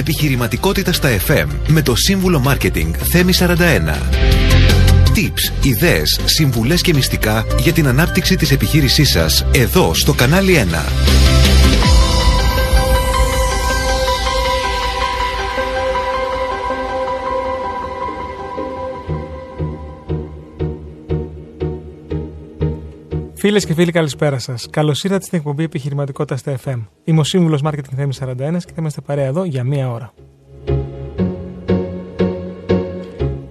Επιχειρηματικότητα στα FM με το σύμβουλο Μάρκετινγκ Θέμη 41. Tips, ιδέες, συμβουλές και μυστικά για την ανάπτυξη της επιχείρησής σας εδώ στο κανάλι 1. Φίλες και φίλοι, καλησπέρα σας. Καλώς ήρθατε στην εκπομπή Επιχειρηματικότητας στα FM. Είμαι ο σύμβουλος Marketing Θέμης 41 και θα είμαστε παρέα εδώ για μία ώρα.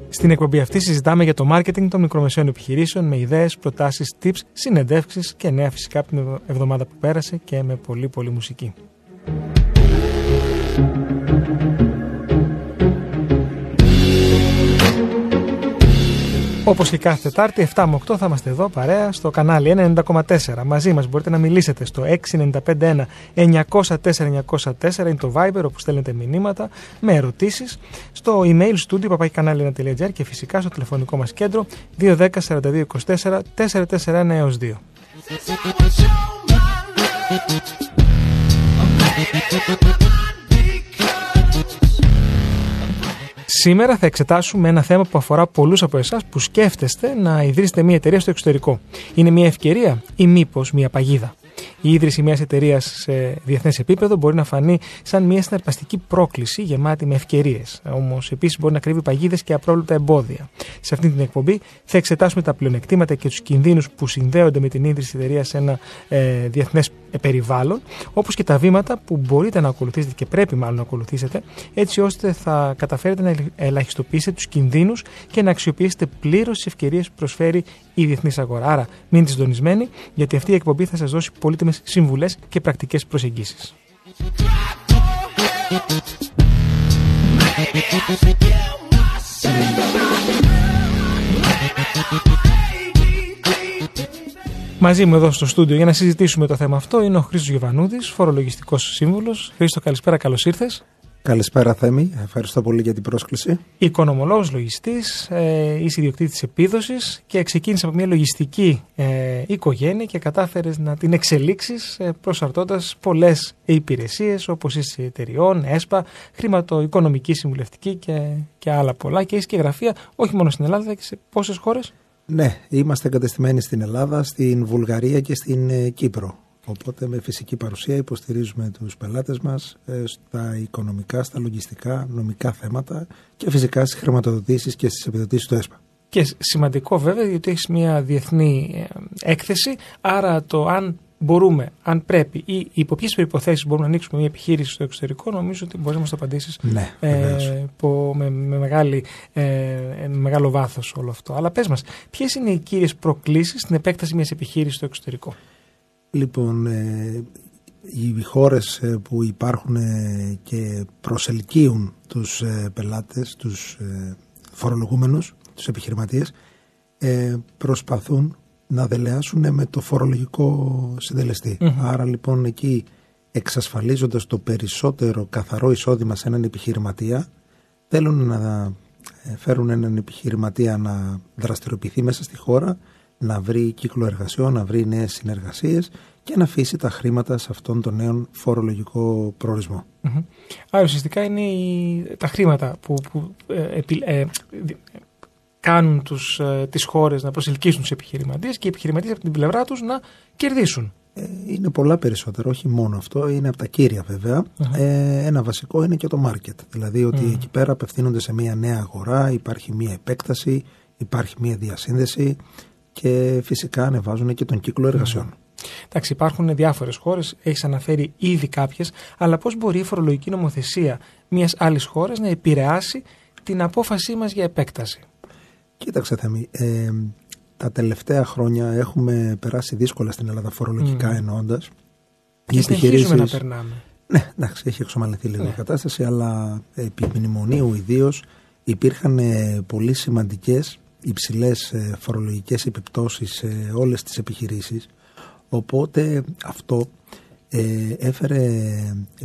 Στην εκπομπή αυτή συζητάμε για το marketing των μικρομεσαίων επιχειρήσεων με ιδέες, προτάσεις, tips, συνεντεύξεις και νέα φυσικά από την εβδομάδα που πέρασε και με πολύ πολύ μουσική. Όπως και κάθε Τετάρτη, 7 με 8 θα είμαστε εδώ παρέα στο κανάλι 90,4. Μαζί μας μπορείτε να μιλήσετε στο 6951 904 904 είναι το Viber όπου στέλνετε μηνύματα με ερωτήσεις. Στο email studio papakkanali1.gr και φυσικά στο τηλεφωνικό μας κέντρο 210 42 24 441 2. Σήμερα θα εξετάσουμε ένα θέμα που αφορά πολλούς από εσάς που σκέφτεστε να ιδρύσετε μια εταιρεία στο εξωτερικό. Είναι μια ευκαιρία ή μήπως μια παγίδα; Η ίδρυση μιας εταιρείας σε διεθνές επίπεδο μπορεί να φανεί σαν μια συναρπαστική πρόκληση γεμάτη με ευκαιρίες. Όμως επίσης μπορεί να κρύβει παγίδες και απρόβλεπτα εμπόδια. Σε αυτή την εκπομπή θα εξετάσουμε τα πλεονεκτήματα και τους κινδύνους που συνδέονται με την ίδρυση εταιρείας σε ένα ε, διεθνές περιβάλλον, όπως και τα βήματα που μπορείτε να ακολουθήσετε και πρέπει μάλλον να ακολουθήσετε, έτσι ώστε θα καταφέρετε να ελαχιστοποιήσετε τους κινδύνους και να αξιοποιήσετε πλήρως τις ευκαιρίες που προσφέρει η διεθνής αγορά. Άρα, μείνετε συντονισμένοι, γιατί αυτή η εκπομπή θα σας δώσει πολύτιμες συμβουλές και πρακτικές προσεγγίσεις. Μαζί μου εδώ στο στούντιο για να συζητήσουμε το θέμα αυτό είναι ο Χρήστος Γεβανούδης, φορολογιστικός σύμβουλος. Χρήστο, καλησπέρα, καλώς ήρθες. Καλησπέρα Θέμη, ευχαριστώ πολύ για την πρόσκληση. Οικονομολόγος λογιστής, ε, είσαι ιδιοκτήτης επίδοσης και ξεκίνησε από μια λογιστική ε, οικογένεια και κατάφερες να την εξελίξεις ε, προσαρτώντας πολλές υπηρεσίες όπως είσαι εταιριών, ΕΣΠΑ, χρηματοοικονομική συμβουλευτική και, και άλλα πολλά και έχεις και γραφεία όχι μόνο στην Ελλάδα και σε πόσες χώρες; Ναι, είμαστε εγκατεστημένοι στην Ελλάδα, στην Βουλγαρία και στην ε, Κύπρο. Οπότε με φυσική παρουσία υποστηρίζουμε τους πελάτες μας ε, στα οικονομικά, στα λογιστικά, νομικά θέματα και φυσικά στις χρηματοδοτήσεις και στις επιδοτήσεις του ΕΣΠΑ. Και σημαντικό βέβαια γιατί έχεις μια διεθνή ε, έκθεση, άρα το αν μπορούμε, αν πρέπει ή υπό ποιες προποθέσει μπορούμε να ανοίξουμε μια επιχείρηση στο εξωτερικό, νομίζω ότι μπορείς να μας το απαντήσεις ναι, ε, με, με, μεγάλη, ε, με μεγάλο βάθος όλο αυτό. Αλλά πες μας, ποιες είναι οι κύριες προκλήσεις στην επέκταση μιας επιχείρησης στο εξωτερικό; Λοιπόν, ε, οι χώρες ε, που υπάρχουν ε, και προσελκύουν τους πελάτες, τους φορολογούμενους, τους επιχειρηματίες, προσπαθούν να δελεάσουν με το φορολογικό Άρα λοιπόν εκεί εξασφαλίζοντας το περισσότερο καθαρό εισόδημα σε έναν επιχειρηματία, θέλουν να φέρουν έναν επιχειρηματία να δραστηριοποιηθεί μέσα στη χώρα να βρει κύκλο εργασιών, να βρει νέες συνεργασίες και να αφήσει τα χρήματα σε αυτόν τον νέο φορολογικό προορισμό. Mm-hmm. Άρα ουσιαστικά είναι τα χρήματα που, που ε, ε, κάνουν τους, ε, τις χώρες να προσελκύσουν τους επιχειρηματίες και οι επιχειρηματίες από την πλευρά τους να κερδίσουν. Ε, είναι πολλά περισσότερα, όχι μόνο αυτό, είναι από τα κύρια Ε, ένα βασικό είναι και το market, δηλαδή ότι εκεί πέρα απευθύνονται σε μια νέα αγορά, υπάρχει μια επέκταση, υπάρχει μια διασύνδεση και φυσικά ανεβάζουν και τον κύκλο εργασιών. Εντάξει, υπάρχουν διάφορες χώρες, έχεις αναφέρει ήδη κάποιες, αλλά πώς μπορεί η φορολογική νομοθεσία μιας άλλης χώρας να επηρεάσει την απόφασή μας για επέκταση; Κοίταξε, Θέμη, ε, τα τελευταία χρόνια έχουμε περάσει δύσκολα στην Ελλάδα φορολογικά mm. εννοώντας. Και συνεχίζουμε να περνάμε. Ναι, εντάξει, έχει εξομαλυνθεί λίγο ναι. η κατάσταση, αλλά επί μνημονίου ιδίως υπήρχαν ε, πολύ σημαντικές υψηλές ε, φορολογικές επιπτώσεις σε όλες τις επιχειρήσεις οπότε αυτό ε, έφερε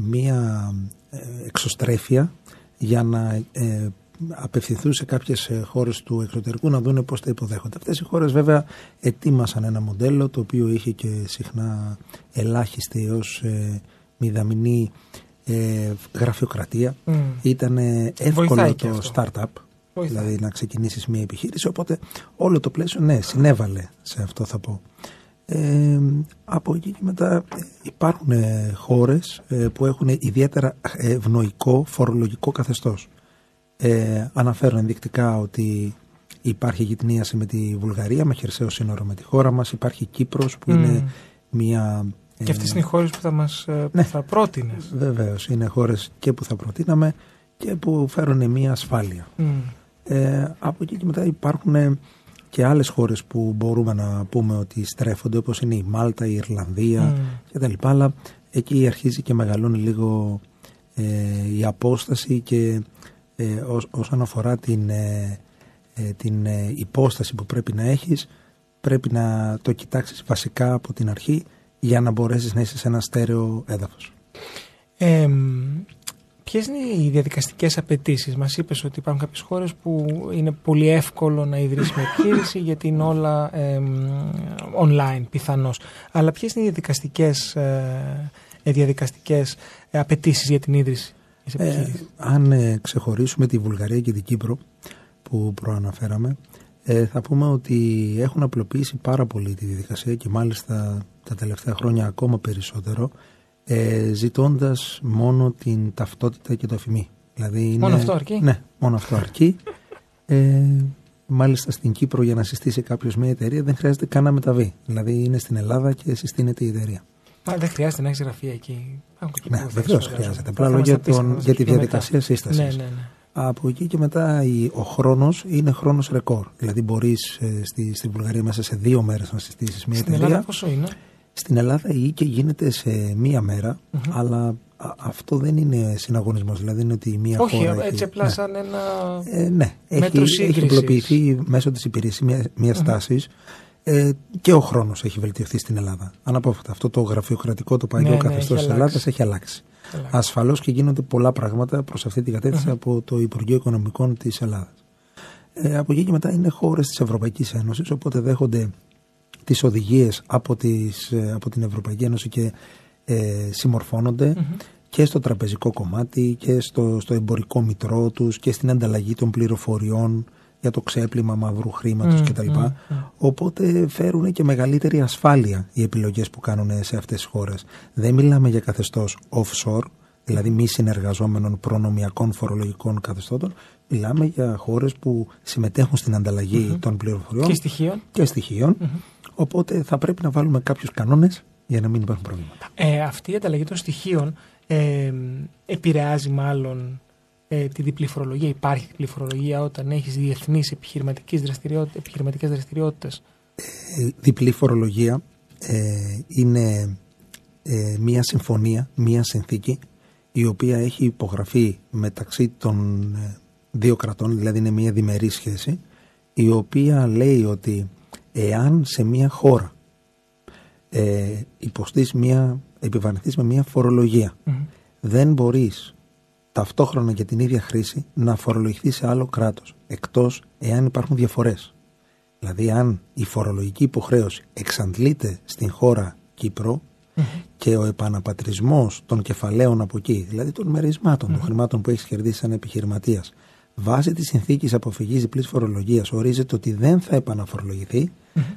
μία ε, εξωστρέφεια για να ε, απευθυνθούν σε κάποιες χώρες του εξωτερικού να δούνε πώς τα υποδέχονται. Αυτές οι χώρες βέβαια ετοίμασαν ένα μοντέλο το οποίο είχε και συχνά ελάχιστη έως μηδαμινή ε, γραφειοκρατία. Μμ. Ήταν εύκολο Βοηθάει και το αυτό. startup, Βοηθάει. δηλαδή να ξεκινήσεις μια επιχείρηση, οπότε όλο το πλαίσιο ναι, συνέβαλε σε αυτό θα πω. Ε, από εκεί και μετά ε, υπάρχουν ε, χώρες ε, που έχουν ιδιαίτερα ευνοϊκό φορολογικό καθεστώς. Ε, αναφέρω ενδεικτικά ότι υπάρχει γυτνίαση με τη Βουλγαρία, με χερσαίο σύνορο με τη χώρα μας, υπάρχει η Κύπρος που Μμ. είναι μια... Και αυτές είναι οι χώρες που θα μας ναι. θα πρότεινες. Βεβαίως, είναι χώρες και που θα προτείναμε και που φέρουν μια ασφάλεια. Ε, από εκεί και μετά υπάρχουν ε, και άλλες χώρες που μπορούμε να πούμε ότι στρέφονται όπως είναι η Μάλτα, η Ιρλανδία Μμ. και τα λοιπά αλλά εκεί αρχίζει και μεγαλώνει λίγο ε, η απόσταση και ε, ως- όσον αφορά την, ε, ε, την ε, υπόσταση που πρέπει να έχεις πρέπει να το κοιτάξεις βασικά από την αρχή για να μπορέσεις να είσαι σε ένα στέρεο έδαφος. Ε, Ποιες είναι οι διαδικαστικές απαιτήσεις, Μας είπες ότι υπάρχουν κάποιες χώρες που είναι πολύ εύκολο να ιδρύσει μια επιχείρηση γιατί είναι όλα εμ, online πιθανώς. Αλλά ποιες είναι οι διαδικαστικές ε, διαδικαστικές απαιτήσεις για την ίδρυση της Ε, επιχείρησης; αν ε, ξεχωρίσουμε τη Βουλγαρία και την Κύπρο που προαναφέραμε, ε, θα πούμε ότι έχουν απλοποιήσει πάρα πολύ τη διαδικασία και μάλιστα τα τελευταία χρόνια ακόμα περισσότερο, ε, ζητώντας μόνο την ταυτότητα και το αφημί. Δηλαδή είναι, Μόνο αυτό αρκεί; Ναι, μόνο αυτό αρκεί. Ε, μάλιστα στην Κύπρο για να συστήσει κάποιος μια εταιρεία δεν χρειάζεται καν να μεταβεί. Δηλαδή είναι στην Ελλάδα και συστήνεται η εταιρεία. Μα δεν χρειάζεται να έχεις γραφεία εκεί. Υπάρχουν και Ναι, εκεί που βεβαίως θα χρειάζεται. Θα Απλά μας λόγια τα πεις, θα των- μας για τα τη πεις μετά. διαδικασία σύστασης. Ναι, ναι, ναι. Από εκεί και μετά η- ο χρόνος είναι χρόνος ρεκόρ. Δηλαδή μπορείς ε, στη, στη Βουλγαρία μέσα σε δύο μέρες να συστήσεις μια Στην εταιρεία. Ελλάδα πόσο είναι; Στην Ελλάδα η οίκη γίνεται σε μία μέρα, αλλά α- αυτό δεν είναι συναγωνισμός. Δηλαδή είναι ότι η μία Όχι, χώρα έτσι έχει, απλά ναι. σαν ένα. Ε, ναι, μέτρο έχει, έχει σύγκρισης. υλοποιηθεί μέσω της υπηρεσίας μια, μιας τάσης ε, και ο χρόνος έχει βελτιωθεί στην Ελλάδα. Αναπόφευκτα. Αυτό το γραφειοκρατικό, το παλιό Ναι, ναι, καθεστώς έχει της αλλάξει. Ελλάδας έχει αλλάξει. αλλάξει. Ασφαλώς και γίνονται πολλά πράγματα προς αυτή την κατεύθυνση από το Υπουργείο Οικονομικών της Ελλάδας. Ε, από εκεί και μετά είναι χώρες της Ευρωπαϊκής Ένωσης, οπότε δέχονται τις οδηγίες από, τις, ε, από την Ευρωπαϊκή Ένωση και ε, συμμορφωνονται και στο τραπεζικό κομμάτι και στο, στο εμπορικό μητρό τους και στην ανταλλαγή των πληροφοριών για το ξέπλυμα μαύρου χρήματος Μμ, κτλ. μμ, μμ. Οπότε φέρουν και μεγαλύτερη ασφάλεια οι επιλογές που κάνουν σε αυτές τις χώρες. Δεν μιλάμε για καθεστώς offshore, δηλαδή μη συνεργαζόμενων προνομιακών φορολογικών καθεστώτων. Μιλάμε για χώρες που συμμετέχουν στην ανταλλαγή των πληροφοριών Και στοιχείων. και στοιχείων. Οπότε θα πρέπει να βάλουμε κάποιους κανόνες για να μην υπάρχουν προβλήματα. Ε, αυτή η ανταλλαγή των στοιχείων ε, επηρεάζει μάλλον ε, τη διπλή φορολογία. Υπάρχει διπλή φορολογία όταν έχεις διεθνείς επιχειρηματικές δραστηριότητες, επιχειρηματικές δραστηριότητες. Ε, διπλή φορολογία ε, είναι ε, μία συμφωνία, μία συνθήκη η οποία έχει υπογραφεί μεταξύ των ε, δύο κρατών, δηλαδή είναι μία διμερή σχέση η οποία λέει ότι εάν σε μία χώρα ε, υποστείς μία, επιβαρυνθείς με μία φορολογία Μμμ. δεν μπορείς ταυτόχρονα για την ίδια χρήση να φορολογηθείς σε άλλο κράτος εκτός εάν υπάρχουν διαφορές. Δηλαδή αν η φορολογική υποχρέωση εξαντλείται στην χώρα Κύπρο και ο επαναπατρισμός των κεφαλαίων από εκεί, δηλαδή των μερισμάτων των χρημάτων που έχεις κερδίσει σαν επιχειρηματίας, βάσει της συνθήκης αποφυγής διπλής φορολογίας ορίζεται ότι δεν θα επαναφορολογηθεί,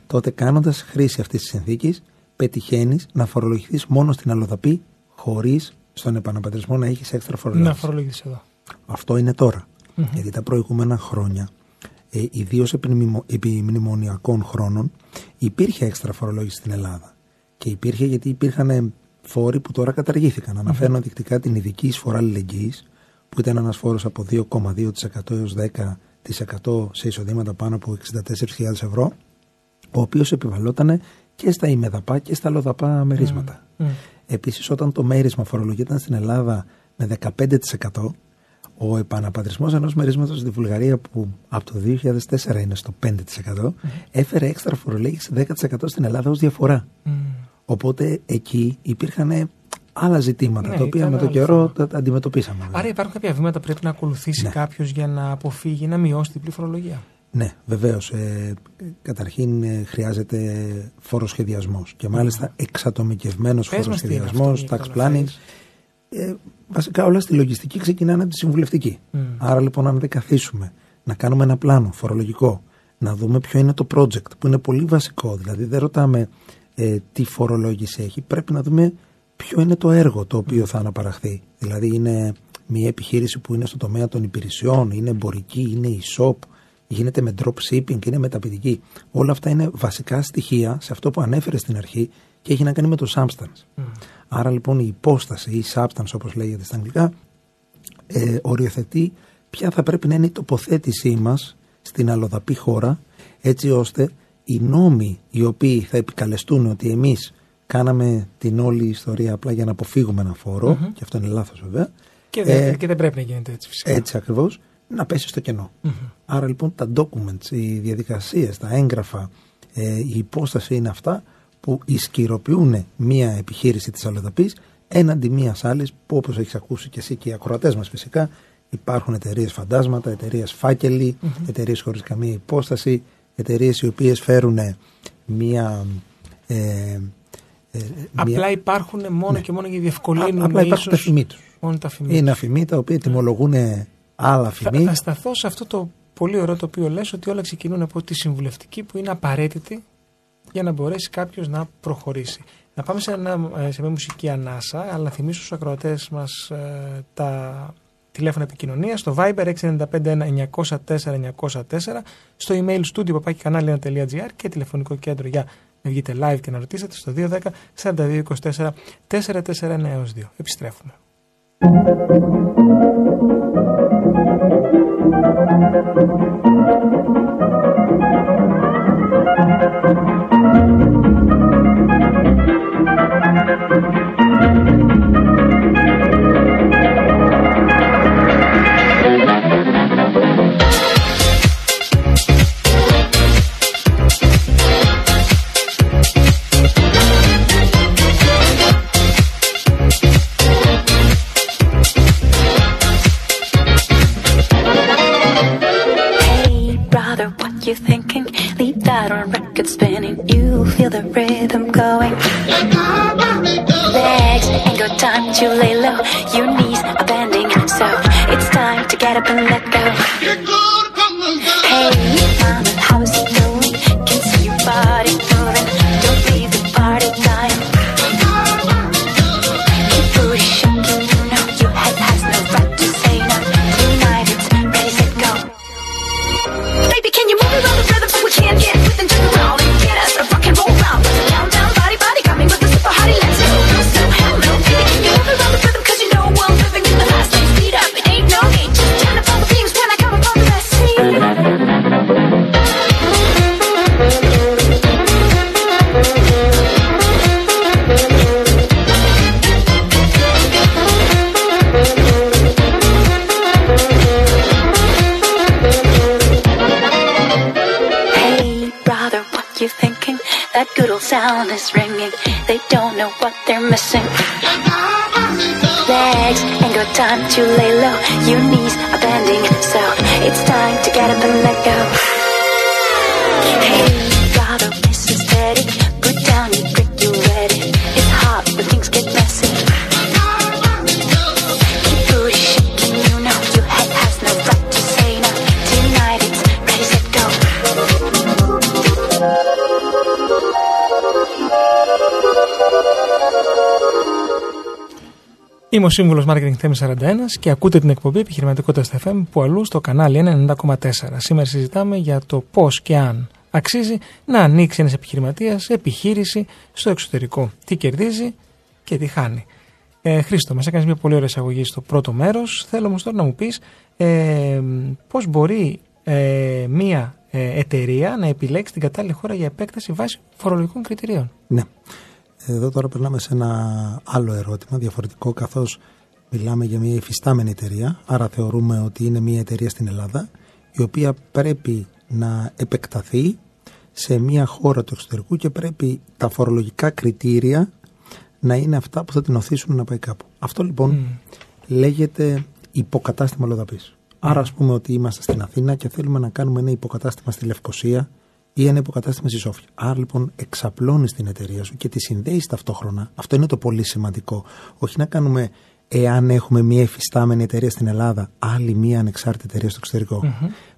τότε κάνοντας χρήση αυτής της συνθήκης πετυχαίνεις να φορολογηθείς μόνο στην αλλοδαπή χωρίς στον επαναπατρισμό να έχεις έξτρα Να φορολόγηση. φορολογηθείς εδώ. Αυτό είναι τώρα. Γιατί τα προηγούμενα χρόνια, ε, ιδίως επί, μνημο- επί μνημονιακών χρόνων, υπήρχε έξτρα φορολόγηση στην Ελλάδα. Και υπήρχε γιατί υπήρχαν ε, φόροι που τώρα καταργήθηκαν. Αναφέρω ενδεικτικά την ειδική εισφορά αλληλεγγύης, που ήταν ένας φόρος από 2,2% έως 10% σε εισοδήματα πάνω από 64.000 ευρώ, ο οποίος επιβαλόταν και στα ημεδαπά και στα αλλοδαπά μερίσματα. Μμ. Επίσης όταν το μέρισμα φορολογείται στην Ελλάδα με 15% ο επαναπατρισμός ενός μερίσματος στη Βουλγαρία που από το 2004 είναι στο 5% έφερε έξτρα φορολόγηση 10% στην Ελλάδα ως διαφορά. Μμ. Οπότε εκεί υπήρχαν άλλα ζητήματα Ναι, τα οποία ήταν με τον άλλο καιρό θέμα. τα, τα αντιμετωπίσαμε. βέβαια. Άρα υπάρχουν κάποια βήματα που πρέπει να ακολουθήσει Ναι. κάποιος για να αποφύγει να μειώσει την διπλή φορολογία. Ναι, βεβαίως. Ε, καταρχήν ε, χρειάζεται φοροσχεδιασμός και μάλιστα εξατομικευμένος Πες μας τι είναι φοροσχεδιασμός, αυτό, tax Νίκο, να planning. φέρεις. Ε, βασικά όλα στη λογιστική ξεκινάνε από τη συμβουλευτική. Άρα λοιπόν, αν δεν καθίσουμε να κάνουμε ένα πλάνο φορολογικό, να δούμε ποιο είναι το project, που είναι πολύ βασικό, δηλαδή δεν ρωτάμε ε, τι φορολόγηση έχει, πρέπει να δούμε ποιο είναι το έργο το οποίο θα αναπαραχθεί; Δηλαδή, είναι μια επιχείρηση που είναι στο τομέα των υπηρεσιών, είναι εμπορική, είναι e-shop, γίνεται με drop shipping, είναι μεταπηδική. Όλα αυτά είναι βασικά στοιχεία σε αυτό που ανέφερε στην αρχή και έχει να κάνει με το substance. Άρα λοιπόν η υπόσταση ή substance όπως λέγεται στα αγγλικά ε, οριοθετεί ποια θα πρέπει να είναι η τοποθέτησή μας στην αλλοδαπή χώρα έτσι ώστε οι νόμοι οι οποίοι θα επικαλεστούν ότι εμείς κάναμε την όλη ιστορία απλά για να αποφύγουμε ένα και αυτό είναι λάθος βέβαια και δεν, ε, και δεν πρέπει να γίνεται έτσι φυσικά. Έτσι ακριβώς να πέσει στο κενο Άρα λοιπόν τα documents, οι διαδικασίες, τα έγγραφα, ε, η υπόσταση είναι αυτά που ισκυροποιούν μία επιχείρηση της αλλοδαπής έναντι μίας άλλης που όπως έχεις ακούσει και εσύ και οι ακροατές μας φυσικά υπάρχουν εταιρείες φαντάσματα, εταιρείες φάκελοι, mm-hmm. εταιρείες χωρίς καμία υπόσταση, εταιρείες οι οποίες φέρουν μία... Ε, ε, Απλά υπάρχουν μόνο ναι. και μόνο για διευκολύνουν. Απλά υπάρχουν τα φημή τους. Είναι αφημί τα οποία τιμολογούν άλλα φημή. Θα, θα σταθώ σε αυτό το πολύ ωραίο το οποίο λες ότι όλα ξεκινούν από τη συμβουλευτική που είναι απαραίτητη για να μπορέσει κάποιος να προχωρήσει. Να πάμε σε, ένα, ε, σε μια μουσική ανάσα, αλλά να θυμίσω στους ακροατές μας ε, τα τηλέφωνα επικοινωνίας στο Viber 695-904-904, στο email studio papakikanalia.gr και τηλεφωνικό κέντρο για να βγείτε live και να ρωτήσετε στο 210 4224 449 2. Επιστρέφουμε. nothing phone is ringing. They don't know what they're missing. Legs ain't got time to lay low. Your knees are bending, so it's time to get up and let go. Είμαι ο σύμβουλος Marketing Θέμη 41 και ακούτε την εκπομπή Επιχειρηματικότητας στα FM που αλλού στο κανάλι 90,4. Σήμερα συζητάμε για το πώς και αν αξίζει να ανοίξει ένας επιχειρηματίας επιχείρηση στο εξωτερικό. Τι κερδίζει και τι χάνει. Ε, Χρήστο, μας έκανες μια πολύ ωραία εισαγωγή στο πρώτο μέρος. Θέλω όμως τώρα να μου πεις ε, πώς μπορεί ε, μια ε, εταιρεία να επιλέξει την κατάλληλη χώρα για επέκταση βάσει φορολογικών κριτηρίων. Ναι. Εδώ τώρα περνάμε σε ένα άλλο ερώτημα, διαφορετικό, καθώς μιλάμε για μια υφιστάμενη εταιρεία, άρα θεωρούμε ότι είναι μια εταιρεία στην Ελλάδα, η οποία πρέπει να επεκταθεί σε μια χώρα του εξωτερικού και πρέπει τα φορολογικά κριτήρια να είναι αυτά που θα την οθήσουν να πάει κάπου. Αυτό λοιπόν λέγεται υποκατάστημα λοδαπής. Άρα ας πούμε ότι είμαστε στην Αθήνα και θέλουμε να κάνουμε ένα υποκατάστημα στη Λευκοσία ή ένα υποκατάστημα στη Σόφια. Άρα λοιπόν εξαπλώνεις την εταιρεία σου και τη συνδέεις ταυτόχρονα. Αυτό είναι το πολύ σημαντικό. Όχι να κάνουμε εάν έχουμε μια εφιστάμενη εταιρεία στην Ελλάδα, άλλη μια ανεξάρτητη εταιρεία στο εξωτερικο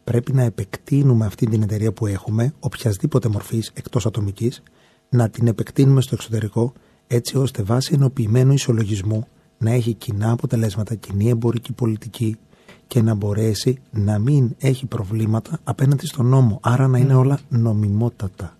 πρέπει να επεκτείνουμε αυτή την εταιρεία που έχουμε, οποιασδήποτε μορφής εκτός ατομικής, να την επεκτείνουμε στο εξωτερικό, έτσι ώστε βάσει ενοποιημένου ισολογισμού να έχει κοινά αποτελέσματα, κοινή εμπορική πολιτική και να μπορέσει να μην έχει προβλήματα απέναντι στον νόμο. Άρα να είναι όλα νομιμότατα.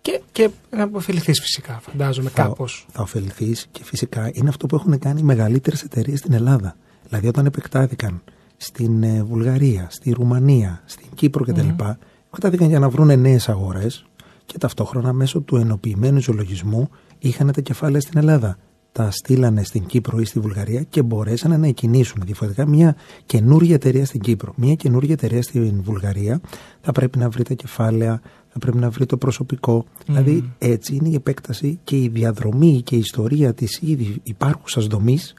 Και, και να ωφεληθείς φυσικά, φαντάζομαι κάπως. Θα ωφεληθείς και φυσικά είναι αυτό που έχουν κάνει οι μεγαλύτερες εταιρείες στην Ελλάδα. Δηλαδή, όταν επεκτάθηκαν στην ε, Βουλγαρία, στη Ρουμανία, στην Κύπρο κτλ., mm. επεκτάθηκαν για να βρουν νέες αγορές και ταυτόχρονα μέσω του ενοποιημένου ζωολογισμού είχαν τα κεφάλαια στην Ελλάδα. Τα στείλανε στην Κύπρο ή στη Βουλγαρία και μπορέσαν να εκκινήσουν. Διαφορετικά, μια καινούργια εταιρεία στην Κύπρο, μια καινούργια εταιρεία στην Βουλγαρία θα πρέπει να βρει τα κεφάλαια, θα πρέπει να βρει το προσωπικό. Δηλαδή, έτσι είναι η επέκταση και η διαδρομή και η ιστορία της ήδη υπάρχουσας δομής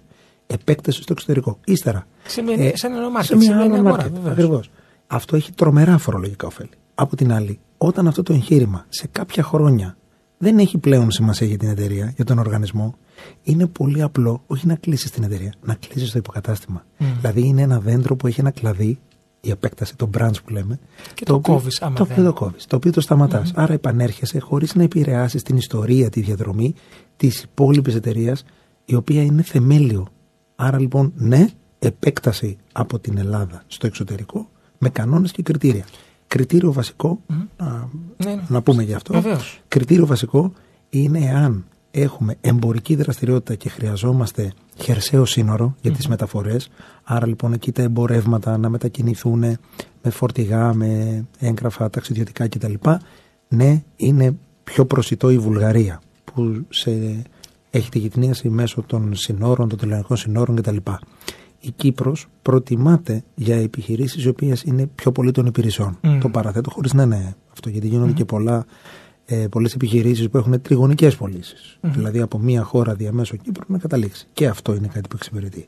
επέκτασης στο εξωτερικό. Ύστερα. Σε μια, ε, σε ένα σε μια αγορά. Ακριβώς. Αυτό έχει τρομερά φορολογικά ωφέλη. Από την άλλη, όταν αυτό το εγχείρημα σε κάποια χρόνια δεν έχει πλέον σημασία για την εταιρεία, για τον οργανισμό, είναι πολύ απλό όχι να κλείσεις την εταιρεία, να κλείσει το υποκατάστημα. Δηλαδή είναι ένα δέντρο που έχει ένα κλαδί, η επέκταση, το branch που λέμε. Και το, το κόβεις, άμα το, δεν. Το κόβεις, το οποίο το σταματάς. Άρα επανέρχεσαι χωρίς να επηρεάσεις την ιστορία, τη διαδρομή της υπόλοιπης εταιρείας, η οποία είναι θεμέλιο. Άρα λοιπόν, ναι, επέκταση από την Ελλάδα στο εξωτερικό με κανόνες και κριτήρια. Κριτήριο βασικό, να, ναι, ναι. να πούμε γι' αυτό. Βεβαίως. Κριτήριο βασικό είναι εάν έχουμε εμπορική δραστηριότητα και χρειαζόμαστε χερσαίο σύνορο για τις μεταφορές. Άρα λοιπόν εκεί τα εμπορεύματα να μετακινηθούν με φορτηγά, με έγγραφα ταξιδιωτικά κτλ. Ναι, είναι πιο προσιτό η Βουλγαρία που σε, έχει τη γυτνίαση μέσω των συνόρων, των τελωνικών συνόρων κτλ η Κύπρος προτιμάται για επιχειρήσεις οι οποίες είναι πιο πολύ των υπηρεσιών. Το παραθέτω χωρίς να είναι αυτό, γιατί γίνονται και πολλά, ε, πολλές επιχειρήσεις που έχουν τριγωνικές πωλήσεις. Δηλαδή από μία χώρα διαμέσω Κύπρο να καταλήξει. Και αυτό είναι κάτι που εξυπηρετεί.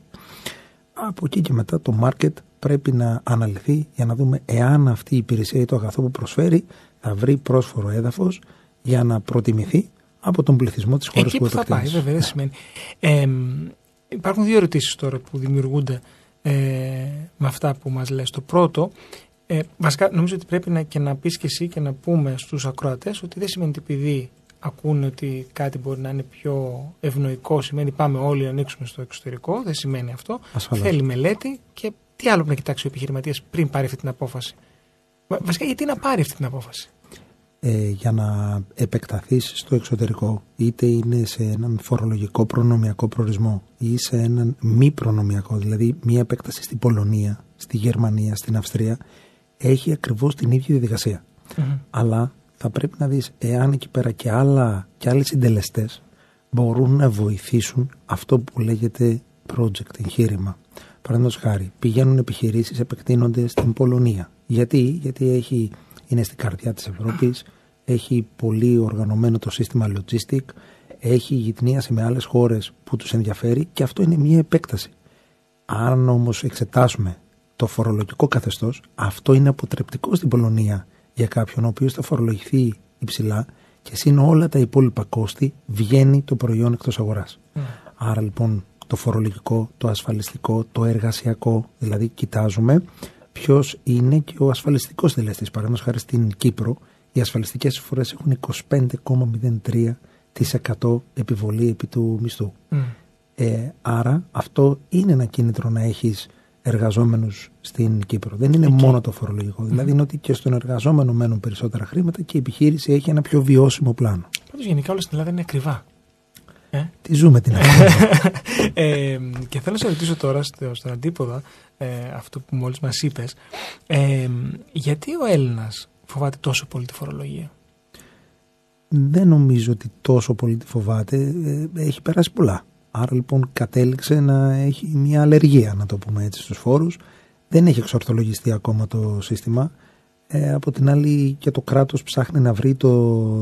Από εκεί και μετά το market πρέπει να αναλυθεί για να δούμε εάν αυτή η υπηρεσία ή το αγαθό που προσφέρει θα βρει πρόσφορο έδαφος για να προτιμηθεί από τον πληθυσμό της χώρας που, που θα πάει, βέβαια, δεν σημαίνει. Ε, Υπάρχουν δύο ερωτήσεις τώρα που δημιουργούνται ε, με αυτά που μας λες. Το πρώτο, ε, βασικά νομίζω ότι πρέπει να, και να πεις και εσύ και να πούμε στους ακροατές ότι δεν σημαίνει ότι επειδή ακούνε ότι κάτι μπορεί να είναι πιο ευνοϊκό, σημαίνει πάμε όλοι να ανοίξουμε στο εξωτερικό, δεν σημαίνει αυτό. Ασφαλώς. Θέλει μελέτη και τι άλλο να κοιτάξει ο επιχειρηματίας πριν πάρει αυτή την απόφαση. Βασικά γιατί να πάρει αυτή την απόφαση; Ε, για να επεκταθείς στο εξωτερικό είτε είναι σε έναν φορολογικό προνομιακό προορισμό ή σε έναν μη προνομιακό, δηλαδή μία επέκταση στην Πολωνία, στη Γερμανία, στην Αυστρία έχει ακριβώς την ίδια Αλλά θα πρέπει να δεις εάν εκεί πέρα και, άλλα, και άλλοι συντελεστές μπορούν να βοηθήσουν αυτό που λέγεται project, εγχείρημα. Παραδείγματος χάρη, πηγαίνουν επιχειρήσεις, επεκτείνονται στην Πολωνία. Γιατί, Γιατί έχει είναι στην καρδιά της Ευρώπης, έχει πολύ οργανωμένο το σύστημα logistic, έχει γυτνίαση με άλλες χώρες που τους ενδιαφέρει και αυτό είναι μια επέκταση. Αν όμως εξετάσουμε το φορολογικό καθεστώς, αυτό είναι αποτρεπτικό στην Πολωνία για κάποιον ο οποίος θα φορολογηθεί υψηλά και σύν όλα τα υπόλοιπα κόστη βγαίνει το προϊόν εκτός αγοράς. Mm. Άρα λοιπόν το φορολογικό, το ασφαλιστικό, το εργασιακό, δηλαδή κοιτάζουμε ποιος είναι και ο ασφαλιστικός τελεστή. Παραδείγματος χάρη στην Κύπρο, οι ασφαλιστικές εισφορέ έχουν 25,03% επιβολή επί του μισθού. Ε, άρα αυτό είναι ένα κίνητρο να έχεις εργαζόμενους στην Κύπρο. Δεν είναι μόνο το φορολογικό. Δηλαδή είναι ότι και στον εργαζόμενο μένουν περισσότερα χρήματα και η επιχείρηση έχει ένα πιο βιώσιμο πλάνο. Πάντως γενικά όλα στην Ελλάδα είναι ακριβά. Ε; Τι ζούμε την ε, Και θέλω να σε ρωτήσω τώρα στον αντίποδα ε, αυτό που μόλις μας είπες. Ε, γιατί ο Έλληνας φοβάται τόσο πολύ τη φορολογία; Δεν νομίζω ότι τόσο πολύ τη φοβάται. Ε, έχει περάσει πολλά. Άρα λοιπόν κατέληξε να έχει μια αλλεργία, να το πούμε έτσι, στους φόρους. Δεν έχει εξορθολογιστεί ακόμα το σύστημα. Ε, από την άλλη και το κράτος ψάχνει να βρει το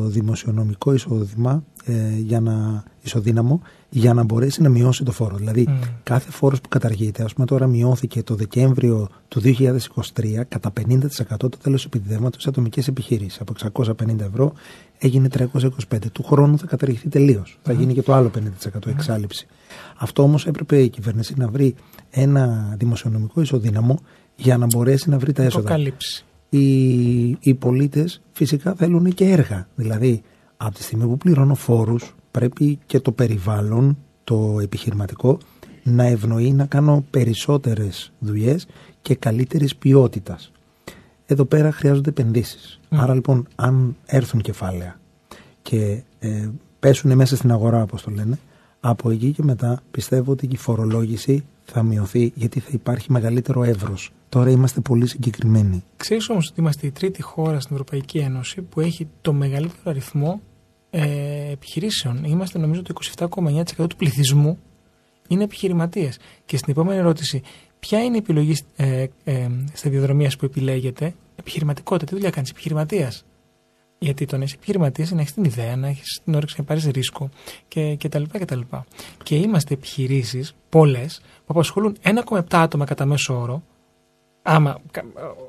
δημοσιονομικό εισόδημα ε, για να, ισοδύναμο για να μπορέσει να μειώσει το φόρο. Δηλαδή κάθε φόρος που καταργείται, ας πούμε τώρα μειώθηκε το Δεκέμβριο του 2023 κατά 50% το τέλος επιδεύματος σε ατομικές επιχειρήσεις. Από 650 ευρώ έγινε 325. Του χρόνου θα καταργηθεί τελείως. Θα γίνει και το άλλο 50% εξάλληψη. Αυτό όμως έπρεπε η κυβέρνηση να βρει ένα δημοσιονομικό ισοδύναμο για να μπορέσει να βρει τα έσοδα. Το καλύψει οι, οι πολίτες φυσικά θέλουν και έργα. Δηλαδή, από τη στιγμή που πληρώνω φόρους, πρέπει και το περιβάλλον, το επιχειρηματικό, να ευνοεί να κάνω περισσότερες δουλειές και καλύτερης ποιότητας. Εδώ πέρα χρειάζονται επενδύσεις. Άρα λοιπόν, αν έρθουν κεφάλαια και ε, πέσουν μέσα στην αγορά, όπως το λένε, από εκεί και μετά πιστεύω ότι η φορολόγηση θα μειωθεί γιατί θα υπάρχει μεγαλύτερο εύρος Τώρα είμαστε πολύ συγκεκριμένοι. Ξέρεις όμως ότι είμαστε η τρίτη χώρα στην Ευρωπαϊκή Ένωση που έχει το μεγαλύτερο αριθμό ε, επιχειρήσεων. Είμαστε νομίζω το 27,9% του πληθυσμού είναι επιχειρηματίες. Και στην επόμενη ερώτηση, ποια είναι η επιλογή ε, ε, διαδρομία που επιλέγετε, επιχειρηματικότητα, τι δουλειά κάνεις, επιχειρηματίας; Γιατί το να είσαι επιχειρηματίας είναι να έχεις την ιδέα, να έχεις την όρεξη να πάρεις ρίσκο και, και, τα λοιπά και, τα λοιπά. και είμαστε επιχειρήσεις, πολλές, που απασχολούν 1,7 άτομα κατά μέσο όρο, άμα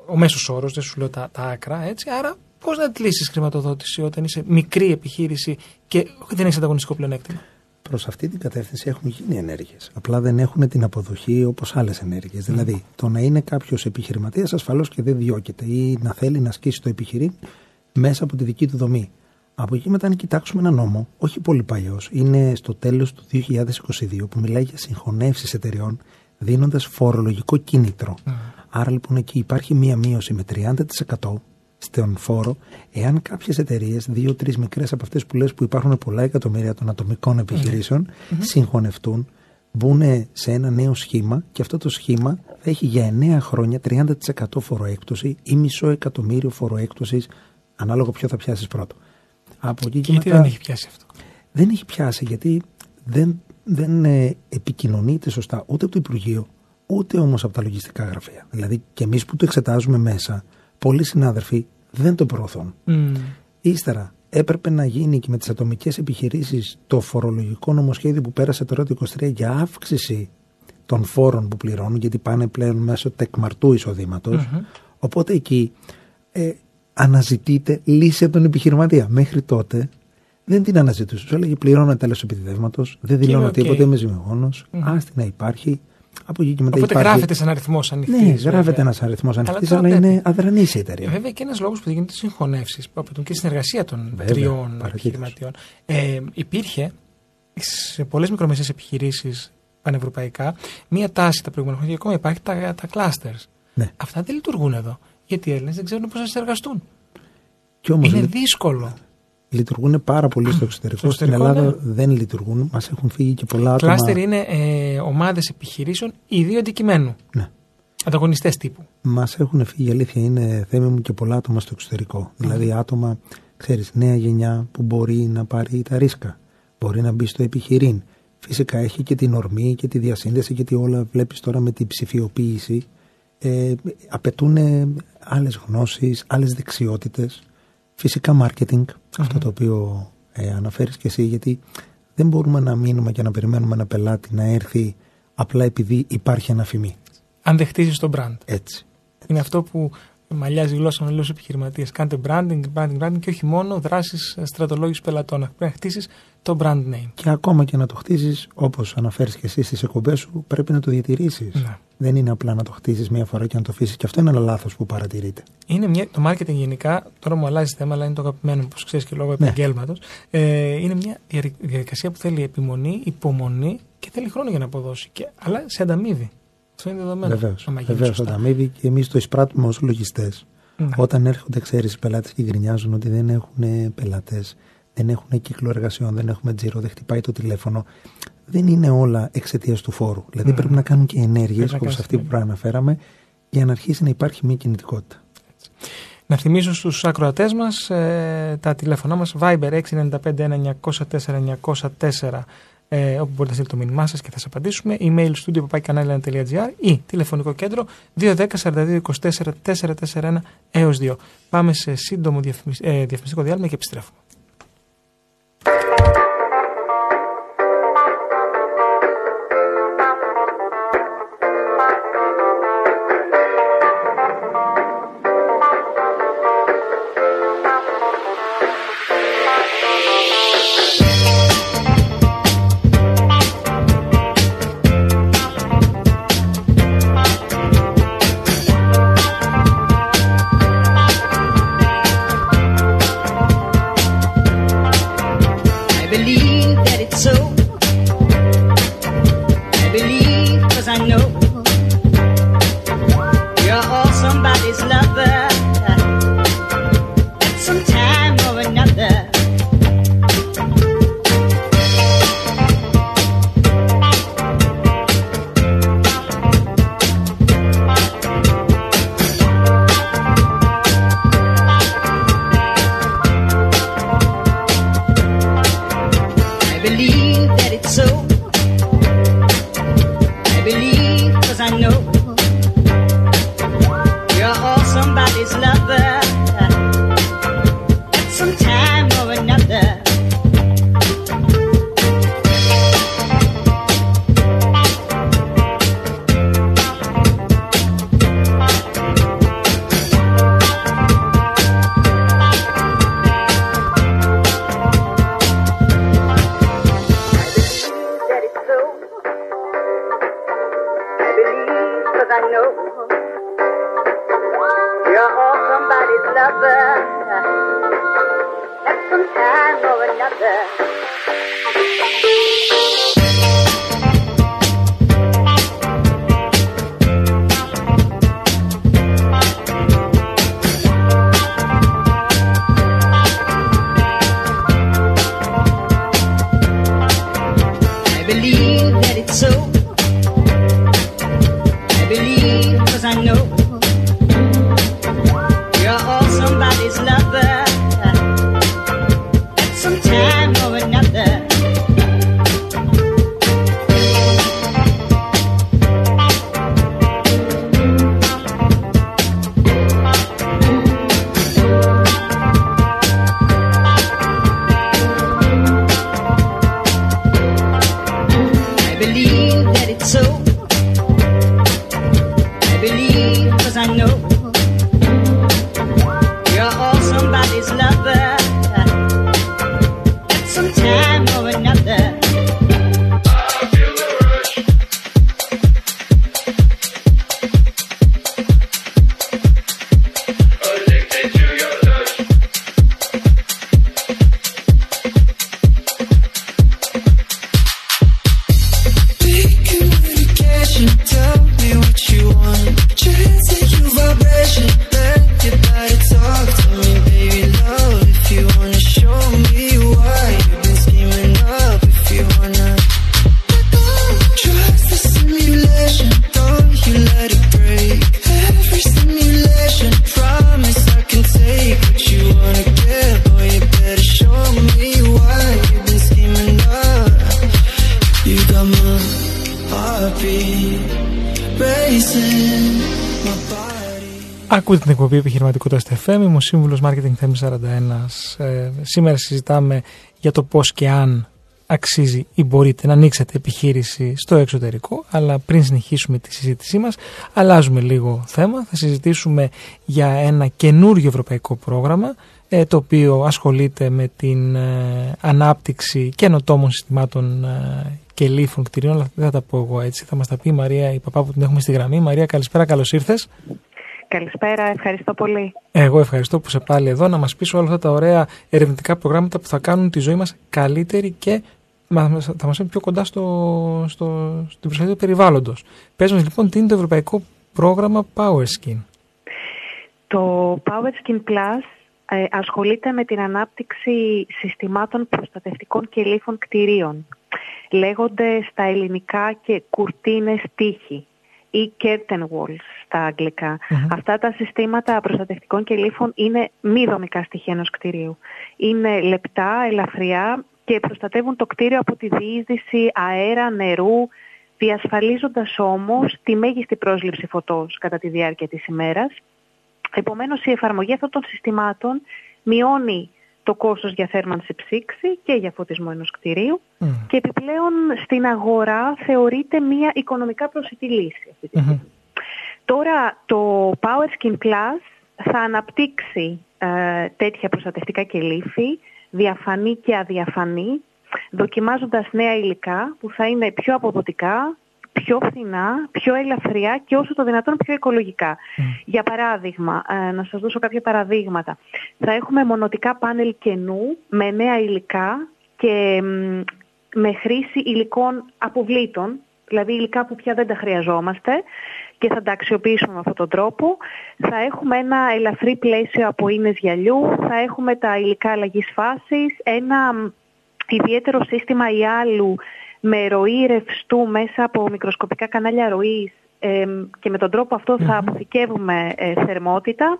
ο μέσος όρος, δεν σου λέω τα, τα άκρα, έτσι. Άρα, πώς να αντλήσεις χρηματοδότηση όταν είσαι μικρή επιχείρηση και δεν έχεις ανταγωνιστικό πλεονέκτημα; Προς αυτή την κατεύθυνση έχουν γίνει ενέργειες. Απλά δεν έχουν την αποδοχή όπως άλλες ενέργειες. Δηλαδή, το να είναι κάποιος επιχειρηματίας ασφαλώς και δεν διώκεται ή να θέλει να ασκήσει το επιχειρήν μέσα από τη δική του δομή. Από εκεί μετά, αν κοιτάξουμε ένα νόμο, όχι πολύ παλιός, είναι στο τέλος του 2022, που μιλάει για συγχωνεύσεις εταιριών, δίνοντας φορολογικό κίνητρο. Άρα λοιπόν εκεί υπάρχει μία μείωση με 30% στον φόρο, εάν κάποιες εταιρείες, δύο-τρεις μικρές από αυτές που λες που υπάρχουν πολλά εκατομμύρια των ατομικών συγχωνευτούν, μπουν σε ένα νέο σχήμα και αυτό το σχήμα θα έχει για 9 χρόνια 30% φοροέκτωση ή μισό εκατομμύριο φοροέκτωση, ανάλογα ποιο θα πιάσεις πρώτο. Από εκεί και, γιατί δεν έχει πιάσει αυτό; Δεν έχει πιάσει γιατί δεν, δεν ε, επικοινωνείται σωστά ούτε από το Υπουργείο ούτε όμως από τα λογιστικά γραφεία. Δηλαδή και εμείς που το εξετάζουμε μέσα, πολλοί συνάδελφοι δεν το προωθούν. Mm. Ύστερα, έπρεπε να γίνει και με τις ατομικές επιχειρήσεις το φορολογικό νομοσχέδιο που πέρασε τώρα το 23 για αύξηση των φόρων που πληρώνουν, γιατί πάνε πλέον μέσω τεκμαρτού Οπότε εκεί ε, αναζητείται λύση από τον επιχειρηματία. Μέχρι τότε δεν την αναζητούσε. Σου έλεγε πληρώνω τέλος επιδιδεύματος, δεν δηλώνω okay. τίποτα, είμαι ζημιογόνος. Mm-hmm. Άστι να υπάρχει. Από εκεί και μετά Οπότε υπάρχει... γράφεται σαν αριθμός ανοιχτής. Ναι, γράφεται ένας αριθμός ανοιχτής, αλλά, αλλά είναι αδρανής η εταιρεία. Βέβαια και ένας λόγος που γίνονται συγχωνεύσεις, που απαιτούν και συνεργασία των Βέβαια, τριών επιχειρηματιών. Ε, υπήρχε σε πολλές μικρομεσαίες επιχειρήσεις πανευρωπαϊκά μία τάση τα προηγούμενα χρόνια και ακόμα υπάρχει τα, τα clusters. Ναι. Αυτά δεν λειτουργούν εδώ. Γιατί οι Έλληνες δεν ξέρουν πώς να συνεργαστούν. είναι δύσκολο λειτουργούν πάρα πολύ στο εξωτερικό. Στην Ελλάδα ναι. δεν λειτουργούν. Μας έχουν φύγει και πολλά άτομα. Κλάστερ είναι ε, ομάδες επιχειρήσεων ιδίου αντικειμένου. Ναι. Ανταγωνιστές τύπου. Μας έχουν φύγει, αλήθεια είναι θέμα μου και πολλά άτομα στο εξωτερικό. Δηλαδή άτομα, ξέρεις, νέα γενιά που μπορεί να πάρει τα ρίσκα. Μπορεί να μπει στο επιχειρήν. Φυσικά έχει και την ορμή και τη διασύνδεση γιατί όλα βλέπεις τώρα με την ψηφιοποίηση. Ε, απαιτούν άλλες γνώσεις, άλλες δεξιότητες. Φυσικά marketing, αυτό το οποίο ε, αναφέρεις και εσύ, γιατί δεν μπορούμε να μείνουμε και να περιμένουμε ένα πελάτη να έρθει απλά επειδή υπάρχει ένα φημί. Αν δεν χτίσει το brand. Έτσι. Είναι αυτό που μαλλιάζει γλώσσα με λόγου επιχειρηματίε. Κάντε branding, branding, branding και όχι μόνο δράσεις στρατολόγησης πελατών. Πρέπει να χτίσεις το brand name. Και ακόμα και να το χτίσει, όπως αναφέρεις και εσύ στις εκπομπές σου, πρέπει να το διατηρήσεις. Ναι. Δεν είναι απλά να το χτίσει μία φορά και να το αφήσεις. Και αυτό είναι ένα λάθος που παρατηρείται. Είναι μια, το marketing γενικά, τώρα μου αλλάζει θέμα, αλλά είναι το αγαπημένο, όπως ξέρεις και λόγω ναι. επαγγέλματος. Ε, είναι μια διαδικασία που θέλει επιμονή, υπομονή και θέλει χρόνο για να αποδώσει. Και, αλλά σε ανταμείβει. Αυτό είναι δεδομένο. Βεβαίως, ανταμείβει και εμείς το εισπράττουμε ως λογιστές. Ναι. Όταν έρχονται, ξέρεις, οι πελάτες και γκρινιάζουν ότι δεν έχουν πελάτε, δεν έχουν κύκλο εργασιών, δεν έχουμε τζίρο, δεν χτυπάει το τηλέφωνο. Δεν είναι όλα εξαιτίας του φόρου. Δηλαδή πρέπει να κάνουν και ενέργειες όπως αυτή που αναφέραμε για να αρχίσει να υπάρχει μια κινητικότητα. Να θυμίσω στους ακροατές μας ε, τα τηλέφωνά μας Viber 695 904 904 ε, όπου μπορείτε να στείλετε το μήνυμά σας και θα σας απαντήσουμε. Email studio.gr ή τηλεφωνικό κέντρο 210 42 24 441 έως 2. Πάμε σε σύντομο διαφημιστικό διάλειμμα και επιστρέφουμε. Ακούτε την εκπομπή επιχειρηματικότητας στο FM. Είμαι ο σύμβουλος Marketing Θέμη 41. Ε, σήμερα συζητάμε για το πώς και αν αξίζει ή μπορείτε να ανοίξετε επιχείρηση στο εξωτερικό. Αλλά πριν συνεχίσουμε τη συζήτησή μας, αλλάζουμε λίγο θέμα. Θα συζητήσουμε για ένα καινούριο ευρωπαϊκό πρόγραμμα ε, το οποίο ασχολείται με την ε, ανάπτυξη καινοτόμων συστημάτων ε, και λήφων κτηρίων, αλλά δεν θα τα πω εγώ έτσι. Θα μας τα πει η Μαρία, η παπά που την έχουμε στη γραμμή. Μαρία, καλησπέρα, καλώς ήρθες. Καλησπέρα, ευχαριστώ πολύ. Εγώ ευχαριστώ που είσαι πάλι εδώ να μας πεις όλα αυτά τα ωραία ερευνητικά προγράμματα που θα κάνουν τη ζωή μας καλύτερη και θα μας είναι πιο κοντά στο, στο, στην προστασία του περιβάλλοντος. Πες μας λοιπόν τι είναι το ευρωπαϊκό πρόγραμμα PowerSkin; Το PowerSkin Plus ε, ασχολείται με την ανάπτυξη συστημάτων προστατευτικών και λίφων κτηρίων. Λέγονται στα ελληνικά και κουρτίνες τείχη ή curtain walls στα αγγλικα Αυτά τα συστήματα προστατευτικών και λήφων είναι μη δομικά στοιχεία ενός κτηρίου. Είναι λεπτά, ελαφριά, και προστατεύουν το κτίριο από τη διείσδυση αέρα, νερού, διασφαλίζοντας όμως τη μέγιστη πρόσληψη φωτός κατά τη διάρκεια της ημέρας. Επομένως η εφαρμογή αυτών των συστημάτων μειώνει το κόστος για θέρμανση ψήξη και για φωτισμό ενός κτηρίου. Και επιπλέον στην αγορά θεωρείται μια οικονομικά προσιτή λύση. Τώρα το Power Skin Plus θα αναπτύξει ε, τέτοια προστατευτικά κελύφη, διαφανή και αδιαφανή, δοκιμάζοντας νέα υλικά που θα είναι πιο αποδοτικά, πιο φθηνά, πιο ελαφριά και όσο το δυνατόν πιο οικολογικά. Για παράδειγμα, ε, να σας δώσω κάποια παραδείγματα. Θα έχουμε μονοτικά πάνελ κενού με νέα υλικά και με χρήση υλικών αποβλήτων, δηλαδή υλικά που πια δεν τα χρειαζόμαστε και θα τα αξιοποιήσουμε με αυτόν τον τρόπο. Θα έχουμε ένα ελαφρύ πλαίσιο από ίνες γυαλιού, θα έχουμε τα υλικά αλλαγής φάσης, ένα ιδιαίτερο σύστημα ιάλου με ροή ρευστού μέσα από μικροσκοπικά κανάλια ροής και με τον τρόπο αυτό θα αποθηκεύουμε ε, θερμότητα.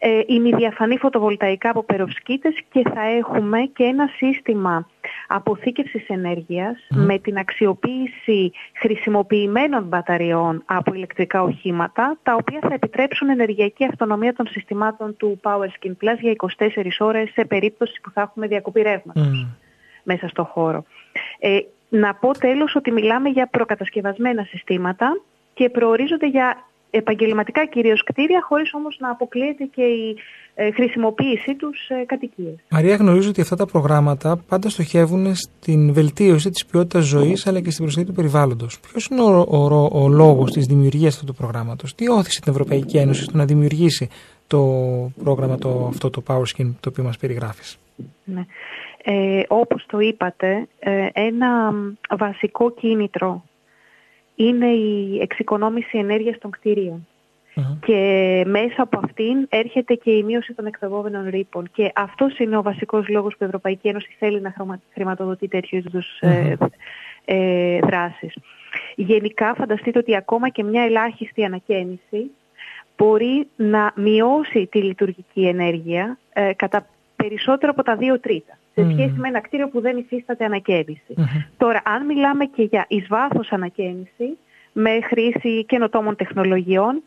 Ε, είναι διαφανή φωτοβολταϊκά από περοσκήτες και θα έχουμε και ένα σύστημα αποθήκευσης με την αξιοποίηση χρησιμοποιημένων μπαταριών από ηλεκτρικά οχήματα τα οποία θα επιτρέψουν ενεργειακή αυτονομία των συστημάτων του Power Skin Plus για 24 ώρες σε περίπτωση που θα έχουμε διακοπή ρεύματος μέσα στο χώρο. Ε, να πω τέλος ότι μιλάμε για προκατασκευασμένα συστήματα και προορίζονται για επαγγελματικά κυρίως κτίρια, χωρίς όμως να αποκλείεται και η ε, χρησιμοποίησή τους σε κατοικίες. Μαρία, γνωρίζω ότι αυτά τα προγράμματα πάντα στοχεύουν στην βελτίωση της ποιότητας ζωής αλλά και στην προστασία του περιβάλλοντος. Ποιος είναι ο, ο, ο λόγος της δημιουργίας αυτού του προγράμματος, τι όθησε την Ευρωπαϊκή Ένωση στο να δημιουργήσει το πρόγραμμα το, αυτό το Power Skin το οποίο μας περιγράφεις; Ναι. Ε, όπως το είπατε, ε, ένα βασικό κίνητρο είναι η εξοικονόμηση ενέργειας των κτηρίων. Και μέσα από αυτήν έρχεται και η μείωση των εκπαιδευόμενων ρήπων. Και αυτός είναι ο βασικός λόγος που η Ευρωπαϊκή Ένωση θέλει να χρηματοδοτεί τέτοιου είδους ε, ε, δράσεις. Γενικά φανταστείτε ότι ακόμα και μια ελάχιστη ανακαίνιση μπορεί να μειώσει τη λειτουργική ενέργεια ε, κατά περισσότερο από τα δύο τρίτα σε σχέση με ένα κτίριο που δεν υφίσταται Τώρα, αν μιλάμε και για εις βάθος ανακαίνιση με χρήση καινοτόμων τεχνολογιών,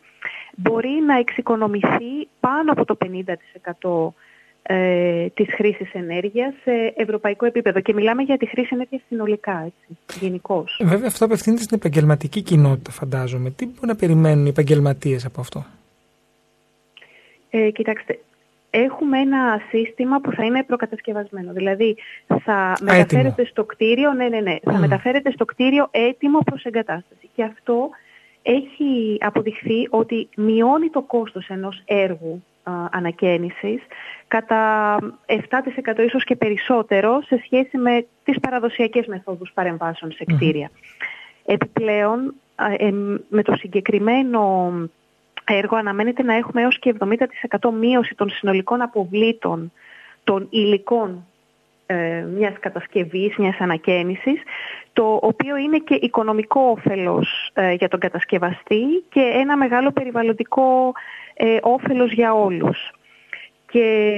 μπορεί να εξοικονομηθεί πάνω από το 50% ε, της χρήσης ενέργειας σε ευρωπαϊκό επίπεδο. Και μιλάμε για τη χρήση ενέργειας συνολικά, έτσι, γενικώς. Βέβαια, αυτό απευθύνεται στην επαγγελματική κοινότητα, φαντάζομαι. Τι μπορεί να περιμένουν οι επαγγελματίες από αυτό; Ε, κοιτάξτε, έχουμε ένα σύστημα που θα είναι προκατασκευασμένο. Δηλαδή θα μεταφέρεται στο κτίριο, ναι, ναι, ναι, θα μεταφέρεται στο κτίριο έτοιμο προς εγκατάσταση. Και αυτό έχει αποδειχθεί ότι μειώνει το κόστος ενός έργου α, ανακαίνησης κατά 7% ίσως και περισσότερο σε σχέση με τις παραδοσιακές μεθόδους παρεμβάσεων σε κτίρια. Επιπλέον, ε, με το συγκεκριμένο έργο αναμένεται να έχουμε έως και 70% μείωση των συνολικών αποβλήτων των υλικών ε, μιας κατασκευής, μιας ανακαίνησης, το οποίο είναι και οικονομικό όφελος ε, για τον κατασκευαστή και ένα μεγάλο περιβαλλοντικό ε, όφελος για όλους. Και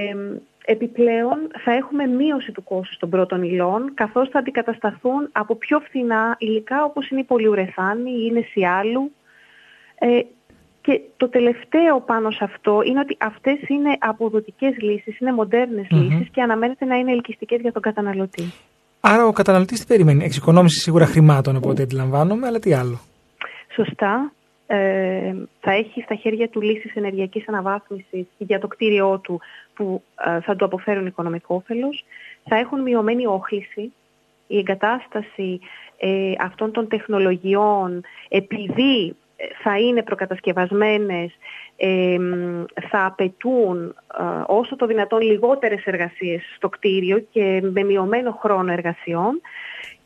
επιπλέον θα έχουμε μείωση του κόστους των πρώτων υλών, καθώς θα αντικατασταθούν από πιο φθηνά υλικά όπως είναι η πολυουρεθάνη ή είναι σιάλου, και το τελευταίο πάνω σε αυτό είναι ότι αυτές είναι αποδοτικές λύσεις, είναι λύσεις και αναμένεται να είναι ελκυστικές για τον καταναλωτή. Άρα ο καταναλωτής τι περιμένει, εξοικονόμηση σίγουρα χρημάτων από ό,τι αντιλαμβάνομαι, αλλά τι άλλο; Σωστά. Ε, θα έχει στα χέρια του λύσεις ενεργειακής αναβάθμισης για το κτίριό του που ε, θα του αποφέρουν οικονομικό όφελος. Θα έχουν μειωμένη όχληση. Η εγκατάσταση ε, αυτών των τεχνολογιών επειδή θα είναι προκατασκευασμένες, θα απαιτούν ε, όσο το δυνατόν λιγότερες εργασίες στο κτίριο και με μειωμένο χρόνο εργασιών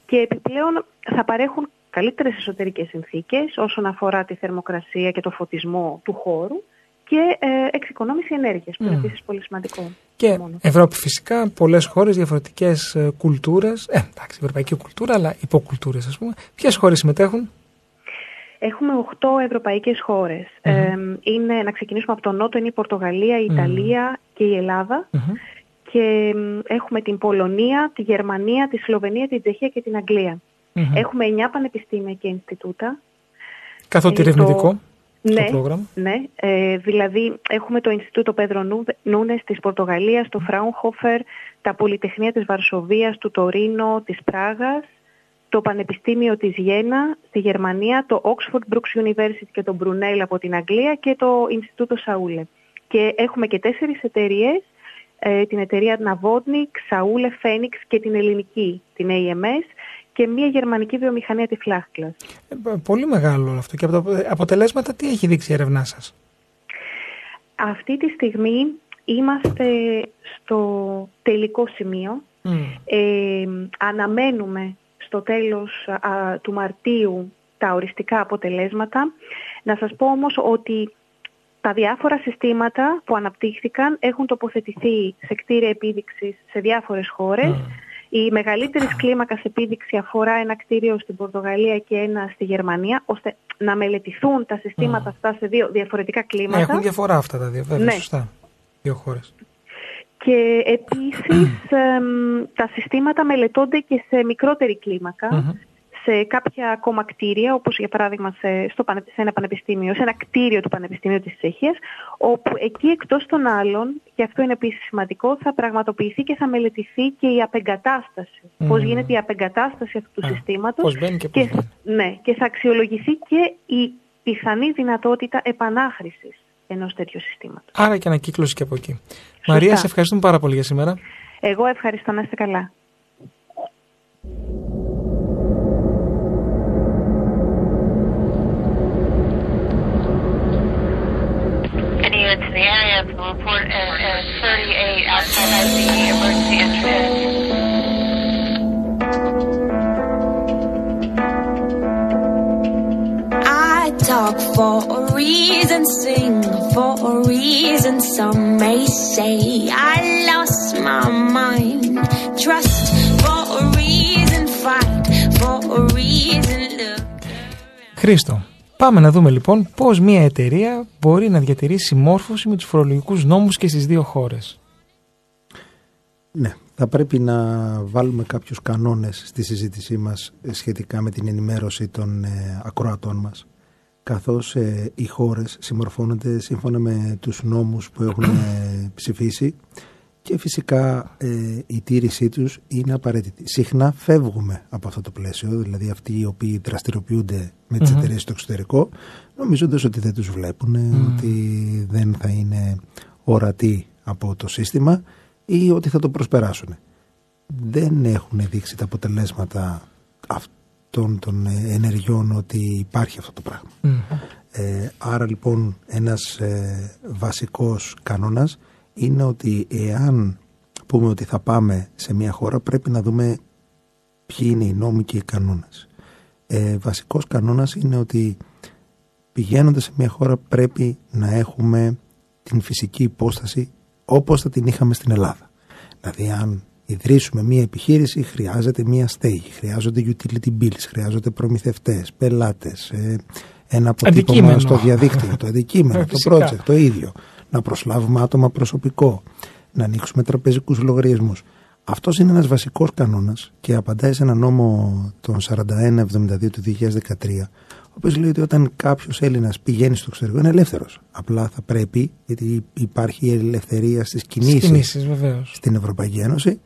και επιπλέον θα παρέχουν καλύτερες εσωτερικές συνθήκες όσον αφορά τη θερμοκρασία και το φωτισμό του χώρου και ε, εξοικονόμηση ενέργειας, που είναι επίσης πολύ σημαντικό. Και μόνο. Ευρώπη φυσικά, πολλές χώρες, διαφορετικές ε, κουλτούρες, ε, εντάξει, ευρωπαϊκή κουλτούρα, αλλά υποκουλτούρες ας πούμε. Ποιες χώρες συμμετέχουν; Έχουμε 8 ευρωπαϊκές είναι, να ξεκινήσουμε από το νότο, είναι η Πορτογαλία, η Ιταλία και η ελλαδα και έχουμε την Πολωνία, τη Γερμανία, τη Σλοβενία, την Τσεχία και την αγγλια Έχουμε 9 πανεπιστήμια και Ινστιτούτα. Καθοτηρισμητικό ναι, πρόγραμμα. Ναι, ε, δηλαδή έχουμε το Ινστιτούτο Πέδρο Νούνες της Πορτογαλίας, το Φράουνχοφερ, τα Πολυτεχνία της Βαρσοβίας, του Τωρίνο, της Πράγας, το Πανεπιστήμιο της Γένα στη Γερμανία, το Oxford Brooks University και το Brunel από την Αγγλία και το Ινστιτούτο Σαούλε. Και έχουμε και τέσσερις εταιρείες, ε, την εταιρεία Ναβότνικ, Σαούλε, Φένιξ και την ελληνική, την AMS, και μια γερμανική βιομηχανία της Φλάχκλας. Ε, πολύ μεγάλο αυτό. Και από τα αποτελέσματα τι έχει δείξει η έρευνά σας; Αυτή τη στιγμή είμαστε στο τελικό σημείο. Ε, αναμένουμε στο τέλος του Μαρτίου τα οριστικά αποτελέσματα. Να σας πω όμως ότι τα διάφορα συστήματα που αναπτύχθηκαν έχουν τοποθετηθεί σε κτίρια επίδειξης σε διάφορες χώρες. Η μεγαλύτερη κλίμακας επίδειξη αφορά ένα κτίριο στην Πορτογαλία και ένα στη Γερμανία, ώστε να μελετηθούν τα συστήματα αυτά σε δύο διαφορετικά κλίματα. Έχουν διαφορά αυτά τα δύο, βέβαια, ναι. σωστά. Δύο χώρες. Και επίσης τα συστήματα μελετώνται και σε μικρότερη σε κάποια ακόμα κτίρια, όπως για παράδειγμα σε, στο, σε ένα πανεπιστήμιο, σε ένα κτίριο του Πανεπιστημίου της Τσεχίας, όπου εκεί εκτός των άλλων, και αυτό είναι επίσης σημαντικό, θα πραγματοποιηθεί και θα μελετηθεί και η απεγκατάσταση. Mm. Πώς γίνεται η απεγκατάσταση αυτού του συστήματος. Πώς μπαίνει και πώς Ναι, και θα αξιολογηθεί και η πιθανή δυνατότητα επανάχρησης ενός τέτοιου συστήματος. Άρα και ανακύκλωση και από εκεί. Μαρία, σε ευχαριστούμε πάρα πολύ για σήμερα. Εγώ ευχαριστώ να είστε καλά. to the area to report as, 38 outside the emergency entrance. Talk for a reason, sing for a reason. Some may say I lost my mind. Trust for a reason, fight for a reason. Look. Χρήστο, Πάμε να δούμε λοιπόν πώς μια εταιρεία μπορεί να διατηρήσει συμμόρφωση με τους φορολογικούς νόμους και στις δύο χώρες. Ναι, θα πρέπει να βάλουμε κάποιους κανόνες στη συζήτησή μας σχετικά με την ενημέρωση των ε, ακροατών μας καθώς ε, οι χώρες συμμορφώνονται σύμφωνα με τους νόμους που έχουν ε, ψηφίσει και φυσικά ε, η τήρησή τους είναι απαραίτητη. Συχνά φεύγουμε από αυτό το πλαίσιο, δηλαδή αυτοί οι οποίοι δραστηριοποιούνται με τις mm εταιρείες στο εξωτερικό, νομίζοντας ότι δεν τους βλέπουν, ότι δεν θα είναι ορατοί από το σύστημα ή ότι θα το προσπεράσουν. Δεν έχουν δείξει τα αποτελέσματα αυτών των ενεργειών ότι υπάρχει αυτό το πράγμα. Ε, άρα λοιπόν ένας ε, βασικός κανόνας είναι ότι εάν πούμε ότι θα πάμε σε μια χώρα πρέπει να δούμε ποιοι είναι οι νόμοι και οι κανόνες. Ε, βασικός κανόνας είναι ότι πηγαίνοντας σε μια χώρα πρέπει να έχουμε την φυσική υπόσταση όπως θα την είχαμε στην Ελλάδα. Δηλαδή αν ιδρύσουμε μια επιχείρηση χρειάζεται μια στέγη, χρειάζονται utility bills, χρειάζονται προμηθευτές, πελάτες, ε, ένα αποτύπωμα στο διαδίκτυο, το αντικείμενο, το project, το ίδιο να προσλάβουμε άτομα προσωπικό, να ανοίξουμε τραπεζικούς λογαριασμούς. Αυτός είναι ένας βασικός κανόνας και απαντάει σε ένα νόμο τον 4172 του 2013 ο οποίος λέει ότι όταν κάποιος Έλληνας πηγαίνει στο εξωτερικό είναι ελεύθερος. Απλά θα πρέπει, γιατί υπάρχει η ελευθερία στις κινήσεις στην Ευρωπαϊκή Ένωση,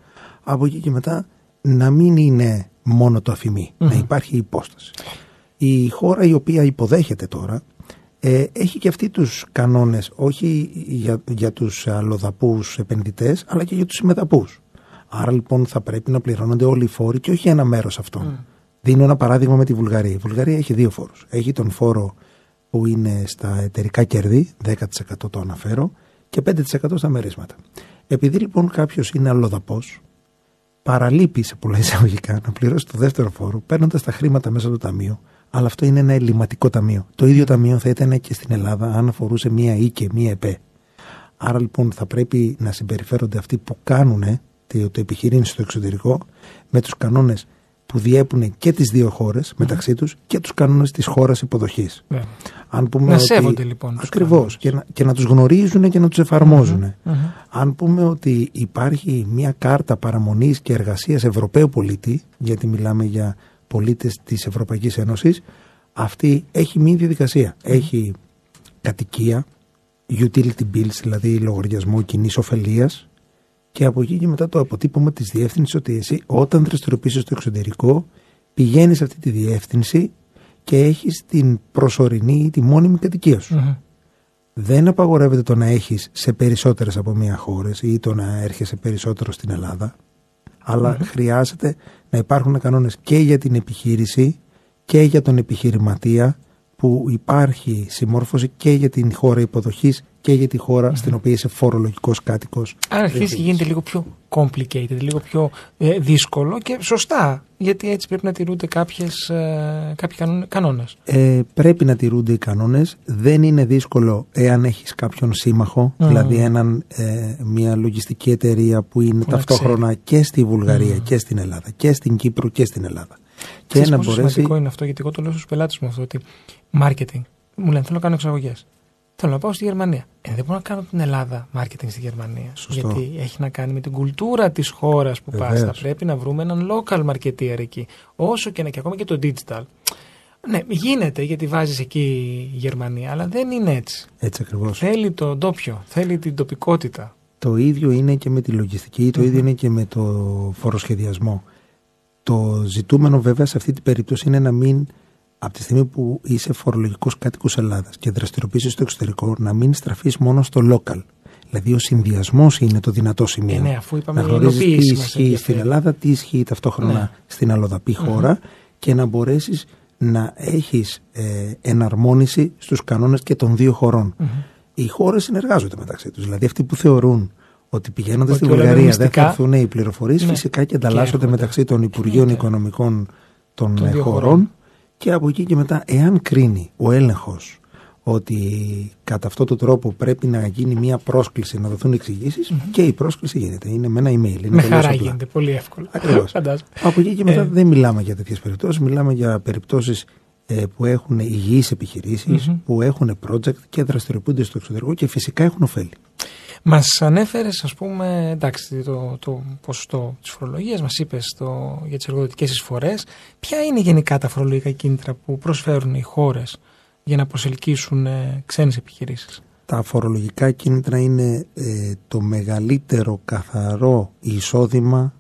από εκεί και μετά να μην είναι μόνο το αφημί, να υπάρχει υπόσταση. Η χώρα η οποία υποδέχεται τώρα ε, έχει και αυτή τους κανόνες όχι για, για τους αλλοδαπούς επενδυτές αλλά και για τους συμμεταπούς. Άρα λοιπόν θα πρέπει να πληρώνονται όλοι οι φόροι και όχι ένα μέρος αυτών. Mm. Δίνω ένα παράδειγμα με τη Βουλγαρία. Η Βουλγαρία έχει δύο φόρους. Έχει τον φόρο που είναι στα εταιρικά κέρδη, 10% το αναφέρω, και 5% στα μερίσματα. Επειδή λοιπόν κάποιος είναι αλλοδαπός, παραλείπει σε πολλά εισαγωγικά να πληρώσει το δεύτερο φόρο, παίρνοντας τα χρήματα μέσα στο ταμείο, αλλά αυτό είναι ένα ελληματικό ταμείο. Το ίδιο ταμείο θα ήταν και στην Ελλάδα αν αφορούσε μία ΙΚΕ, μία ΕΠΕ. Άρα λοιπόν θα πρέπει να συμπεριφέρονται αυτοί που κάνουν το επιχειρήν στο εξωτερικό με τους κανόνες που διέπουν και τις δύο χώρες μεταξύ τους και τους κανόνες της χώρας υποδοχής. Ναι. Αν πούμε Να ότι... σέβονται, λοιπόν, τους Ακριβώς. κανόνες. Και να, και να τους γνωρίζουν και να τους εφαρμόζουν. Αν πούμε ότι υπάρχει μια κάρτα παραμονής και εργασίας Ευρωπαίου πολίτη, γιατί μιλάμε για πολίτες της Ευρωπαϊκής Ένωσης, αυτή έχει μία διαδικασία. Έχει κατοικία, utility bills, δηλαδή λογαριασμό κοινής ωφελίας, και από εκεί και μετά το αποτύπωμα της διεύθυνσης ότι εσύ όταν δραστηριοποιήσεις στο εξωτερικό πηγαίνεις σε αυτή τη διεύθυνση και έχεις την προσωρινή ή τη μόνιμη κατοικία σου. Μμμ. Δεν απαγορεύεται το να έχεις σε περισσότερες από μία χώρες ή το να έρχεσαι περισσότερο στην Ελλάδα. Αλλά χρειάζεται να υπάρχουν κανόνες και για την επιχείρηση και για τον επιχειρηματία που υπάρχει συμμόρφωση και για την χώρα υποδοχής και για τη χώρα στην οποία είσαι φορολογικός κάτοικος. Άρα αρχίζει και γίνεται λίγο πιο complicated, λίγο πιο ε, δύσκολο και σωστά. Γιατί έτσι πρέπει να τηρούνται κάποιες, ε, κάποιοι κανόνε- κανόνες. Ε, πρέπει να τηρούνται οι κανόνες. Δεν είναι δύσκολο εάν έχεις κάποιον σύμμαχο, Μμμ. δηλαδή έναν, ε, μια λογιστική εταιρεία που είναι να ταυτόχρονα και στη Βουλγαρία και στην Ελλάδα και στην Κύπρο και στην Ελλάδα. Και Ξέρεις να πόσο μπορέσει... σημαντικό είναι αυτό, γιατί εγώ το λέω στους πελάτες μου αυτό, ότι marketing. Μου λένε θέλω να κάνω εξαγωγές. Θέλω να πάω στη Γερμανία. Ε, δεν μπορώ να κάνω την Ελλάδα marketing στη Γερμανία. Σωστό. Γιατί έχει να κάνει με την κουλτούρα της χώρας που πας. Βεβαίως. Θα πρέπει να βρούμε έναν local marketeer εκεί. Όσο και να και ακόμα και το digital. Ναι, γίνεται γιατί βάζεις εκεί η Γερμανία, αλλά δεν είναι έτσι. Έτσι ακριβώς. Θέλει το ντόπιο, θέλει την τοπικότητα. Το ίδιο είναι και με τη λογιστική, το ίδιο είναι και με το φοροσχεδιασμό. Το ζητούμενο βέβαια σε αυτή την περίπτωση είναι να μην, από τη στιγμή που είσαι φορολογικός κάτοικος Ελλάδας και δραστηριοποιήσεις στο εξωτερικό, να μην στραφείς μόνο στο local. Δηλαδή ο συνδυασμός είναι το δυνατό σημείο. Ε, ναι, αφού είπαμε να η γνωρίζεις τι ενοποίηση μας ισχύει ενδιαφέρει. στην Ελλάδα, τι ισχύει ταυτόχρονα Ναι. στην αλλοδαπή χώρα και να μπορέσεις να έχεις ε, εναρμόνιση στους κανόνες και των δύο χωρών. Οι χώρες συνεργάζονται μεταξύ τους. Δηλαδή αυτοί που θεωρούν ότι πηγαίνοντας Ότι στη όλα είναι Βουλγαρία δεν μυστικά. θα έρθουν οι πληροφορίες, Ναι. φυσικά και Και ανταλλάσσονται έρχονται. μεταξύ των Υπουργείων Εννοείται. Οικονομικών των, Των ε, δύο χωρών χωρών. και από εκεί και μετά, εάν κρίνει ο έλεγχος ότι κατά αυτόν τον τρόπο πρέπει να γίνει μια πρόσκληση να δοθούν εξηγήσεις, και η πρόσκληση γίνεται. Είναι με ένα email. Είναι Με τελείως χαρά απλά. γίνεται, πολύ εύκολα. Ακριβώς. Φαντάζομαι. Από εκεί και μετά Ε. δεν μιλάμε για τέτοιες περιπτώσεις, μιλάμε για περιπτώσεις ε, που έχουν υγιείς επιχειρήσεις, Μμμ. που έχουν project και δραστηριοποιούνται στο εξωτερικό και φυσικά έχουν ωφέλη. Μας ανέφερες, ας πούμε, εντάξει, το, το ποσοστό της φορολογίας, μας είπες για τις εργοδοτικές εισφορές. Ποια είναι γενικά τα φορολογικά κίνητρα που προσφέρουν οι χώρες για να προσελκύσουν ε, ξένες επιχειρήσεις; Τα φορολογικά κίνητρα είναι ε, το μεγαλύτερο καθαρό εισόδημα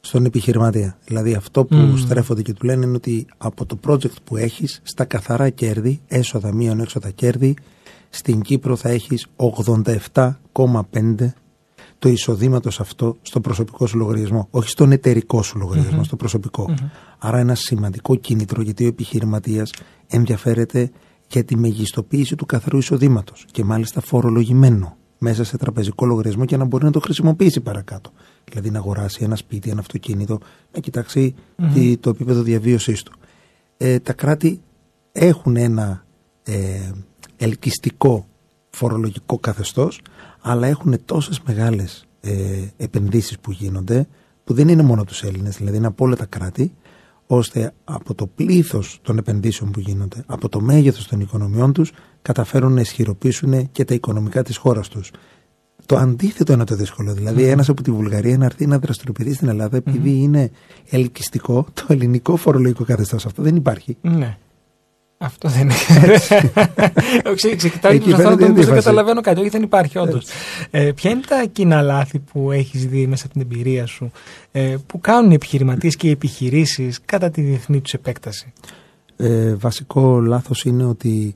στον επιχειρηματία. Δηλαδή αυτό που Μμμ. στρέφονται και του λένε είναι ότι από το project που έχεις στα καθαρά κέρδη, έσοδα μείον έξοδα κέρδη, στην Κύπρο θα έχεις 87,5 το εισοδήματος αυτό στο προσωπικό σου λογαριασμό. Όχι στον εταιρικό σου λογαριασμο στο προσωπικο Άρα ένα σημαντικό κίνητρο γιατί ο επιχειρηματίας ενδιαφέρεται για τη μεγιστοποίηση του καθαρού εισοδήματος και μάλιστα φορολογημένο μέσα σε τραπεζικό λογαριασμό και να μπορεί να το χρησιμοποιήσει παρακάτω. Δηλαδή να αγοράσει ένα σπίτι, ένα αυτοκίνητο, να κοιτάξει τι- το επίπεδο διαβίωσής του. Ε, τα κράτη έχουν ένα ε, ελκυστικό φορολογικό καθεστώς αλλά έχουν τόσες μεγάλες ε, επενδύσεις που γίνονται που δεν είναι μόνο από τους Έλληνες, δηλαδή είναι από όλα τα κράτη ώστε από το πλήθος των επενδύσεων που γίνονται, από το μέγεθος των οικονομιών τους, καταφέρουν να ισχυροποιήσουν και τα οικονομικά της χώρας τους. Το αντίθετο είναι το δύσκολο. Δηλαδή, ένας από τη Βουλγαρία να έρθει να δραστηριοποιηθεί στην Ελλάδα επειδή είναι ελκυστικό το ελληνικό φορολογικό καθεστώς. Αυτό δεν υπάρχει. Ναι. Αυτό δεν είναι. Ξε- Ξεκοιτάω Εκεί και προσπαθώ να φαίνεται το η μην δεν αντίφαση. καταλαβαίνω κάτι. Όχι, δεν υπάρχει, όντως. Ε, ποια είναι τα κοινά λάθη που έχεις δει μέσα από την εμπειρία σου ε, που κάνουν οι επιχειρηματίες και οι επιχειρήσεις κατά τη διεθνή τους επέκταση; Ε, βασικό λάθος είναι ότι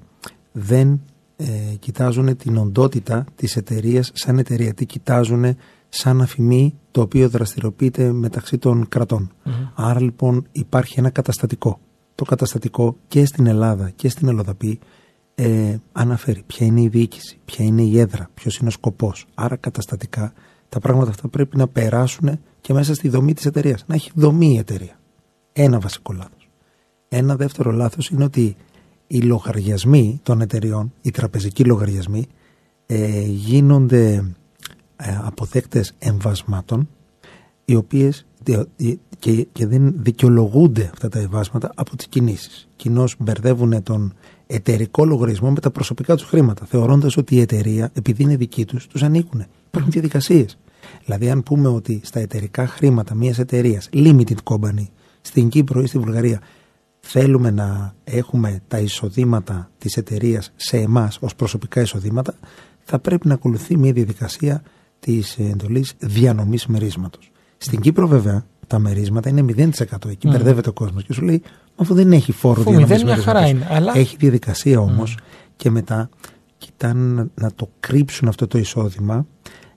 δεν ε, κοιτάζουν την οντότητα της εταιρείας σαν εταιρεία. Τι κοιτάζουν σαν αφημί το οποίο δραστηριοποιείται μεταξύ των κρατών. Άρα λοιπόν υπάρχει ένα καταστατικό. Το καταστατικό και στην Ελλάδα και στην Ελλοδαπή ε, αναφέρει ποια είναι η διοίκηση, ποια είναι η έδρα, ποιος είναι ο σκοπός. Άρα καταστατικά τα πράγματα αυτά πρέπει να περάσουν και μέσα στη δομή της εταιρείας. Να έχει δομή η εταιρεία. Ένα βασικό λάθος. Ένα δεύτερο λάθος είναι ότι οι λογαριασμοί των εταιριών, οι τραπεζικοί λογαριασμοί, ε, γίνονται ε, αποδέκτες εμβασμάτων οι οποίες, οι- οι- και, και δεν δικαιολογούνται αυτά τα εμβάσματα από τις κινήσεις. Κοινώς μπερδεύουν τον εταιρικό λογαριασμό με τα προσωπικά τους χρήματα, θεωρώντας ότι η εταιρεία, επειδή είναι δική τους, τους ανήκουν. Υπάρχουν διαδικασίες. Δηλαδή, αν πούμε ότι στα εταιρικά χρήματα μιας εταιρείας, limited company, στην Κύπρο ή στη Βουλγαρία, θέλουμε να έχουμε τα εισοδήματα της εταιρείας σε εμάς ως προσωπικά εισοδήματα, θα πρέπει να ακολουθεί μια διαδικασία της εντολής διανομής μερίσματος. Στην Κύπρο, βέβαια, τα μερίσματα είναι 0%. Εκεί mm. μπερδεύεται ο κόσμος και σου λέει, αφού δεν έχει φόρο διανομή μερίσματο. Αλλά... Έχει διαδικασία όμως mm. και μετά κοιτάνε να το κρύψουν αυτό το εισόδημα,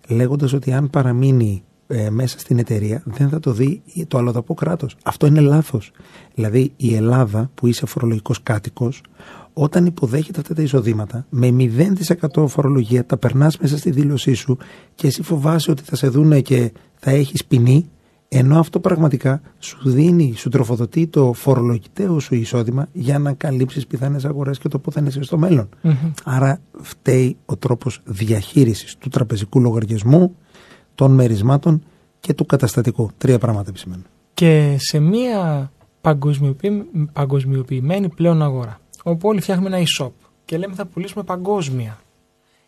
λέγοντας ότι αν παραμείνει ε, μέσα στην εταιρεία δεν θα το δει το αλλοδαπό κράτος. Αυτό είναι λάθος. Δηλαδή η Ελλάδα που είσαι φορολογικός κάτοικος, όταν υποδέχεται αυτά τα εισοδήματα με 0% φορολογία, τα περνάς μέσα στη δήλωσή σου και εσύ φοβάσαι ότι θα σε δούνε και θα έχεις ποινή, ενώ αυτό πραγματικά σου δίνει, σου τροφοδοτεί το φορολογητέο σου εισόδημα για να καλύψεις πιθανές αγορές και το πού θα είναι στο μέλλον. Άρα φταίει ο τρόπος διαχείρισης του τραπεζικού λογαριασμού, των μερισμάτων και του καταστατικού. Τρία πράγματα επισημαίνουν. Και σε μια παγκοσμιοποιημένη πλέον αγορά, όπου όλοι φτιάχνουμε ένα e-shop και λέμε θα πουλήσουμε παγκόσμια,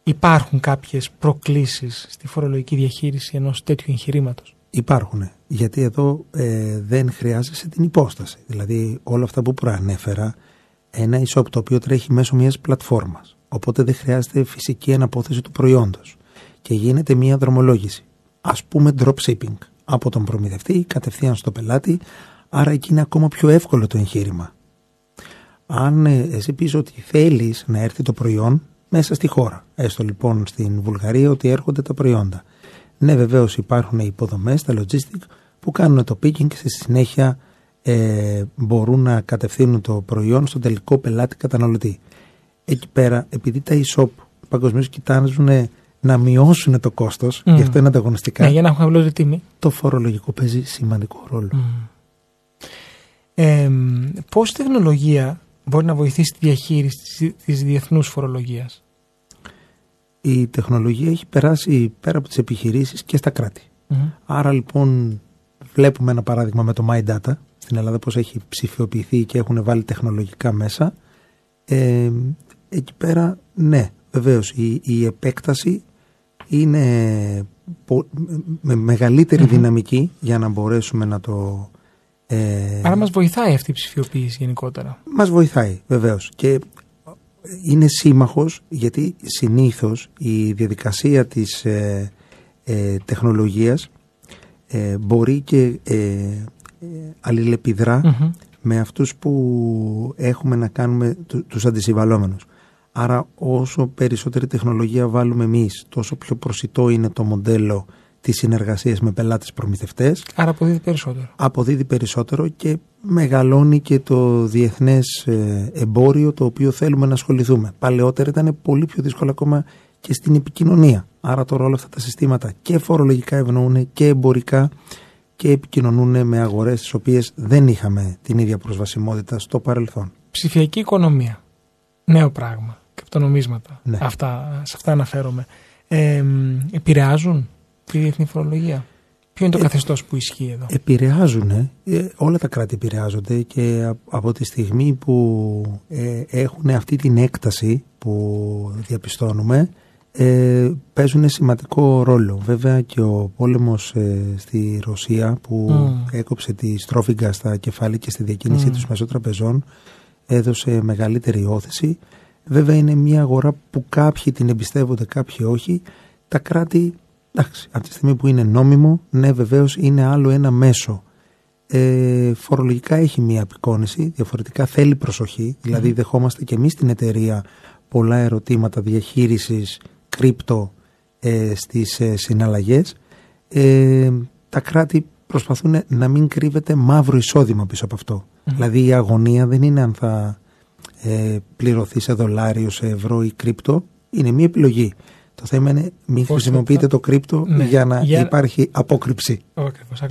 υπάρχουν κάποιες προκλήσεις στη φορολογική διαχείριση ενός τέτοιου εγχειρήματος; Υπάρχουν. Γιατί εδώ ε, δεν χρειάζεσαι την υπόσταση. Δηλαδή όλα αυτά που προανέφερα, ένα e-shop το οποίο τρέχει μέσω μιας πλατφόρμας. Οπότε δεν χρειάζεται φυσική αναπόθεση του προϊόντος. Και γίνεται μια δρομολόγηση ας πούμε dropshipping από τον προμηθευτή κατευθείαν στο πελάτη άρα εκεί είναι ακόμα πιο εύκολο το εγχείρημα. Αν ε, εσύ πεις ότι θέλεις να έρθει το προϊόν μέσα στη χώρα, έστω λοιπόν στην Βουλγαρία ότι έρχονται τα προϊόντα. Ναι βεβαίως υπάρχουν υποδομές, τα logistic που κάνουν το picking και στη συνέχεια ε, μπορούν να κατευθύνουν το προϊόν στον τελικό πελάτη καταναλωτή. Εκεί πέρα επειδή τα e-shop παγκοσμίως κοιτάζουν να μειώσουν το κόστος, mm. γι' αυτό είναι ανταγωνιστικά. Ναι, για να έχουν χαμηλότερη τιμή. Το φορολογικό παίζει σημαντικό ρόλο. Mm. Ε, Πώς η τεχνολογία μπορεί να βοηθήσει τη διαχείριση της διεθνούς φορολογίας, Η τεχνολογία έχει περάσει πέρα από τις επιχειρήσεις και στα κράτη. Mm. Άρα λοιπόν βλέπουμε ένα παράδειγμα με το My Data στην Ελλάδα πώς έχει ψηφιοποιηθεί και έχουν βάλει τεχνολογικά μέσα. Ε, εκεί πέρα ναι, βεβαίως η, η επέκταση είναι με μεγαλυτερη δυναμική για να μπορέσουμε να το... Ε... Άρα μας βοηθάει αυτή η ψηφιοποίηση γενικότερα. Μας βοηθάει βεβαίως και είναι σύμμαχος γιατί συνήθως η διαδικασία της ε, ε, τεχνολογίας ε, μπορεί και αλληλεπιδρά με αυτούς που έχουμε να κάνουμε τους αντισυμβαλόμενους. Άρα όσο περισσότερη τεχνολογία βάλουμε εμείς, τόσο πιο προσιτό είναι το μοντέλο της συνεργασίας με πελάτες προμηθευτές. Άρα αποδίδει περισσότερο. Αποδίδει περισσότερο και μεγαλώνει και το διεθνές ε, εμπόριο το οποίο θέλουμε να ασχοληθούμε. Παλαιότερα ήταν πολύ πιο δύσκολο ακόμα και στην επικοινωνία. Άρα τώρα όλα αυτά τα συστήματα και φορολογικά ευνοούν και εμπορικά και επικοινωνούν με αγορές στις οποίες δεν είχαμε την ίδια προσβασιμότητα στο παρελθόν. Ψηφιακή οικονομία. Νέο πράγμα κρυπτονομίσματα. Ναι. Αυτά, σε αυτά αναφέρομαι. Ε, επηρεάζουν τη διεθνή φορολογία; Ποιο είναι το ε, καθεστώς που ισχύει εδώ; Επηρεάζουν. Ε, όλα τα κράτη επηρεάζονται και από τη στιγμή που ε, έχουν αυτή την έκταση που διαπιστώνουμε ε, παίζουν σημαντικό ρόλο. Βέβαια και ο πόλεμος ε, στη Ρωσία που έκοψε τη στρόφιγγα στα κεφάλαια και στη διακίνησή mm. τους μέσω τραπεζών έδωσε μεγαλύτερη όθηση Βέβαια είναι μια αγορά που κάποιοι την εμπιστεύονται, κάποιοι όχι. Τα κράτη, εντάξει, από τη στιγμή που είναι νόμιμο, ναι βεβαίως είναι άλλο ένα μέσο. Ε, φορολογικά έχει μια απεικόνηση, διαφορετικά θέλει προσοχή, δηλαδή δεχόμαστε και εμείς στην εταιρεία πολλά ερωτήματα διαχείρισης κρύπτο ε, στις ε, συναλλαγές. Ε, τα κράτη προσπαθούν να μην κρύβεται μαύρο εισόδημα πίσω από αυτό. Δηλαδή η αγωνία δεν είναι αν θα ε, πληρωθεί σε δολάριο, σε ευρώ ή κρύπτο, είναι μία επιλογή. Το θέμα είναι μην χρησιμοποιείτε το κρύπτο ναι. για να υπάρχει απόκρυψη. Okay,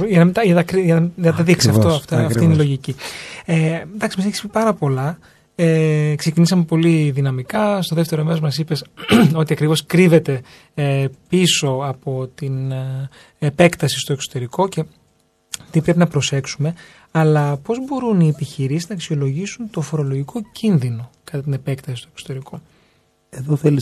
για, να, για, για, να τα δείξει αυτό, αυτό αυτή είναι η λογική. Ε, εντάξει, μας έχεις πει πάρα πολλά. Ε, ξεκινήσαμε πολύ δυναμικά. Στο δεύτερο μέρος μας είπες ότι ακριβώς κρύβεται ε, πίσω από την ε, επέκταση στο εξωτερικό και τι πρέπει να προσέξουμε, αλλά πώς μπορούν οι επιχειρήσεις να αξιολογήσουν το φορολογικό κίνδυνο κατά την επέκταση στο εξωτερικό; Εδώ θέλει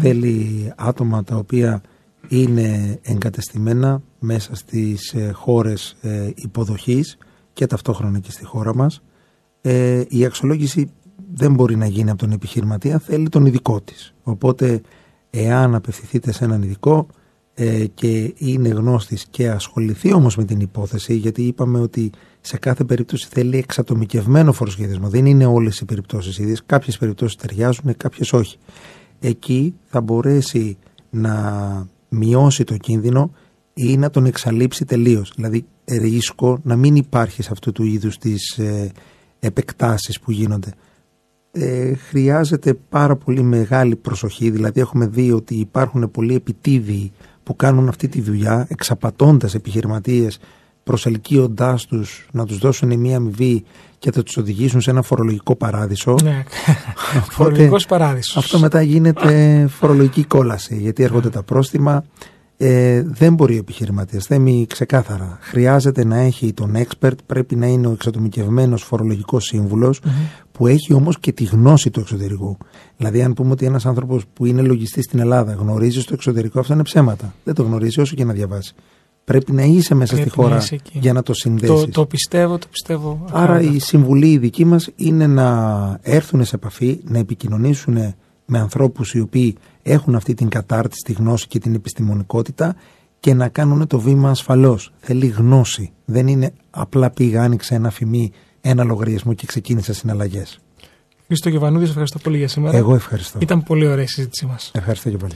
θέλει άτομα τα οποία είναι εγκατεστημένα μέσα στις ε, χώρες ε, υποδοχής και ταυτόχρονα και στη χώρα μας. Ε, η αξιολόγηση δεν μπορεί να γίνει από τον επιχειρηματία, θέλει τον ειδικό της. Οπότε, εάν απευθυνθείτε σε έναν ειδικό και είναι γνώστης και ασχοληθεί όμως με την υπόθεση, γιατί είπαμε ότι σε κάθε περίπτωση θέλει εξατομικευμένο φοροσχεδιασμό. Δεν είναι όλες οι περιπτώσεις ίδιες. Κάποιες περιπτώσεις ταιριάζουν, κάποιες όχι. Εκεί θα μπορέσει να μειώσει το κίνδυνο ή να τον εξαλείψει τελείως. Δηλαδή, ρίσκο να μην υπάρχει σε αυτού του είδους τις ε, επεκτάσεις που γίνονται. Ε, χρειάζεται πάρα πολύ μεγάλη προσοχή. Δηλαδή, έχουμε δει ότι υπάρχουν πολλοί επιτίδιοι που κάνουν αυτή τη δουλειά, εξαπατώντας επιχειρηματίες, προσελκύοντάς τους να τους δώσουν μια αμοιβή και θα τους οδηγήσουν σε ένα φορολογικό παράδεισο. Ναι, φορολογικός παράδεισος. Αυτό μετά γίνεται φορολογική κόλαση, γιατί έρχονται τα πρόστιμα. Ε, δεν μπορεί ο επιχειρηματίας. Θέμει ξεκάθαρα. Χρειάζεται να έχει τον expert, πρέπει να είναι ο εξατομικευμένος φορολογικός που έχει όμως και τη γνώση του εξωτερικού. Δηλαδή, αν πούμε ότι ένας άνθρωπος που είναι λογιστής στην Ελλάδα γνωρίζει στο εξωτερικό, αυτό είναι ψέματα. Δεν το γνωρίζει όσο και να διαβάσει. Πρέπει να είσαι μέσα στη χώρα για να το συνδέσεις. Το, το πιστεύω, το πιστεύω. Άρα η συμβουλή η δική μας είναι να έρθουν σε επαφή, να επικοινωνήσουν με ανθρώπους οι οποίοι έχουν αυτή την κατάρτιση, τη γνώση και την επιστημονικότητα και να κάνουν το βήμα ασφαλώς. Θέλει γνώση. Δεν είναι απλά πήγα, άνοιξε ένα φημί, ένα λογαριασμό και ξεκίνησα συναλλαγές. Χρήστο Γεβανούδη, ευχαριστώ πολύ για σήμερα. Εγώ ευχαριστώ. Ήταν πολύ ωραία η συζήτησή μας. Ευχαριστώ και πολύ.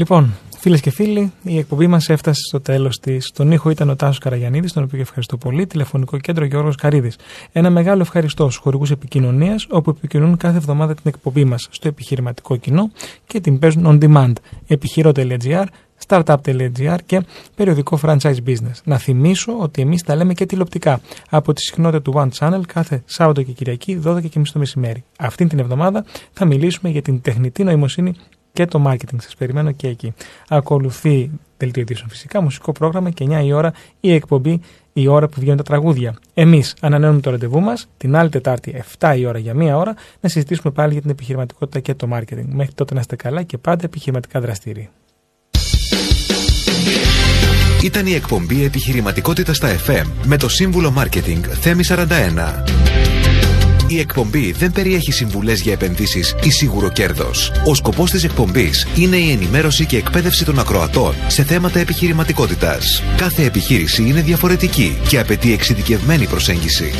Λοιπόν, φίλες και φίλοι, η εκπομπή μας έφτασε στο τέλος της. Τον ήχο ήταν ο Τάσος Καραγιανίδης, τον οποίο ευχαριστώ πολύ. Τηλεφωνικό κέντρο Γιώργος Καρίδη. Ένα μεγάλο ευχαριστώ στους χορηγούς επικοινωνίας, όπου επικοινωνούν κάθε εβδομάδα την εκπομπή μας στο επιχειρηματικό κοινό και την παίζουν on demand. Επιχειρό.gr, startup.gr και περιοδικό franchise business. Να θυμίσω ότι εμείς τα λέμε και τηλεοπτικά από τη συχνότητα του One Channel κάθε Σάββατο και Κυριακή 12.30 το μεσημέρι. Αυτή την εβδομάδα θα μιλήσουμε για την τεχνητή νοημοσύνη και το marketing. Σας περιμένω και εκεί. Ακολουθεί δελτίο ειδήσεων φυσικά, μουσικό πρόγραμμα και 9 η ώρα η εκπομπή η ώρα που βγαίνουν τα τραγούδια. Εμείς ανανεώνουμε το ραντεβού μας την άλλη Τετάρτη 7 η ώρα για μία ώρα να συζητήσουμε πάλι για την επιχειρηματικότητα και το marketing. Μέχρι τότε να είστε καλά και πάντα επιχειρηματικά δραστήριοι. Ήταν η εκπομπή Επιχειρηματικότητα στα FM με το σύμβουλο Marketing Θέμη 41. Η εκπομπή δεν περιέχει συμβουλές για επενδύσεις ή σίγουρο κέρδος. Ο σκοπός της εκπομπής είναι η ενημέρωση και εκπαίδευση των ακροατών σε θέματα επιχειρηματικότητας. Κάθε επιχείρηση είναι διαφορετική και απαιτεί εξειδικευμένη προσέγγιση.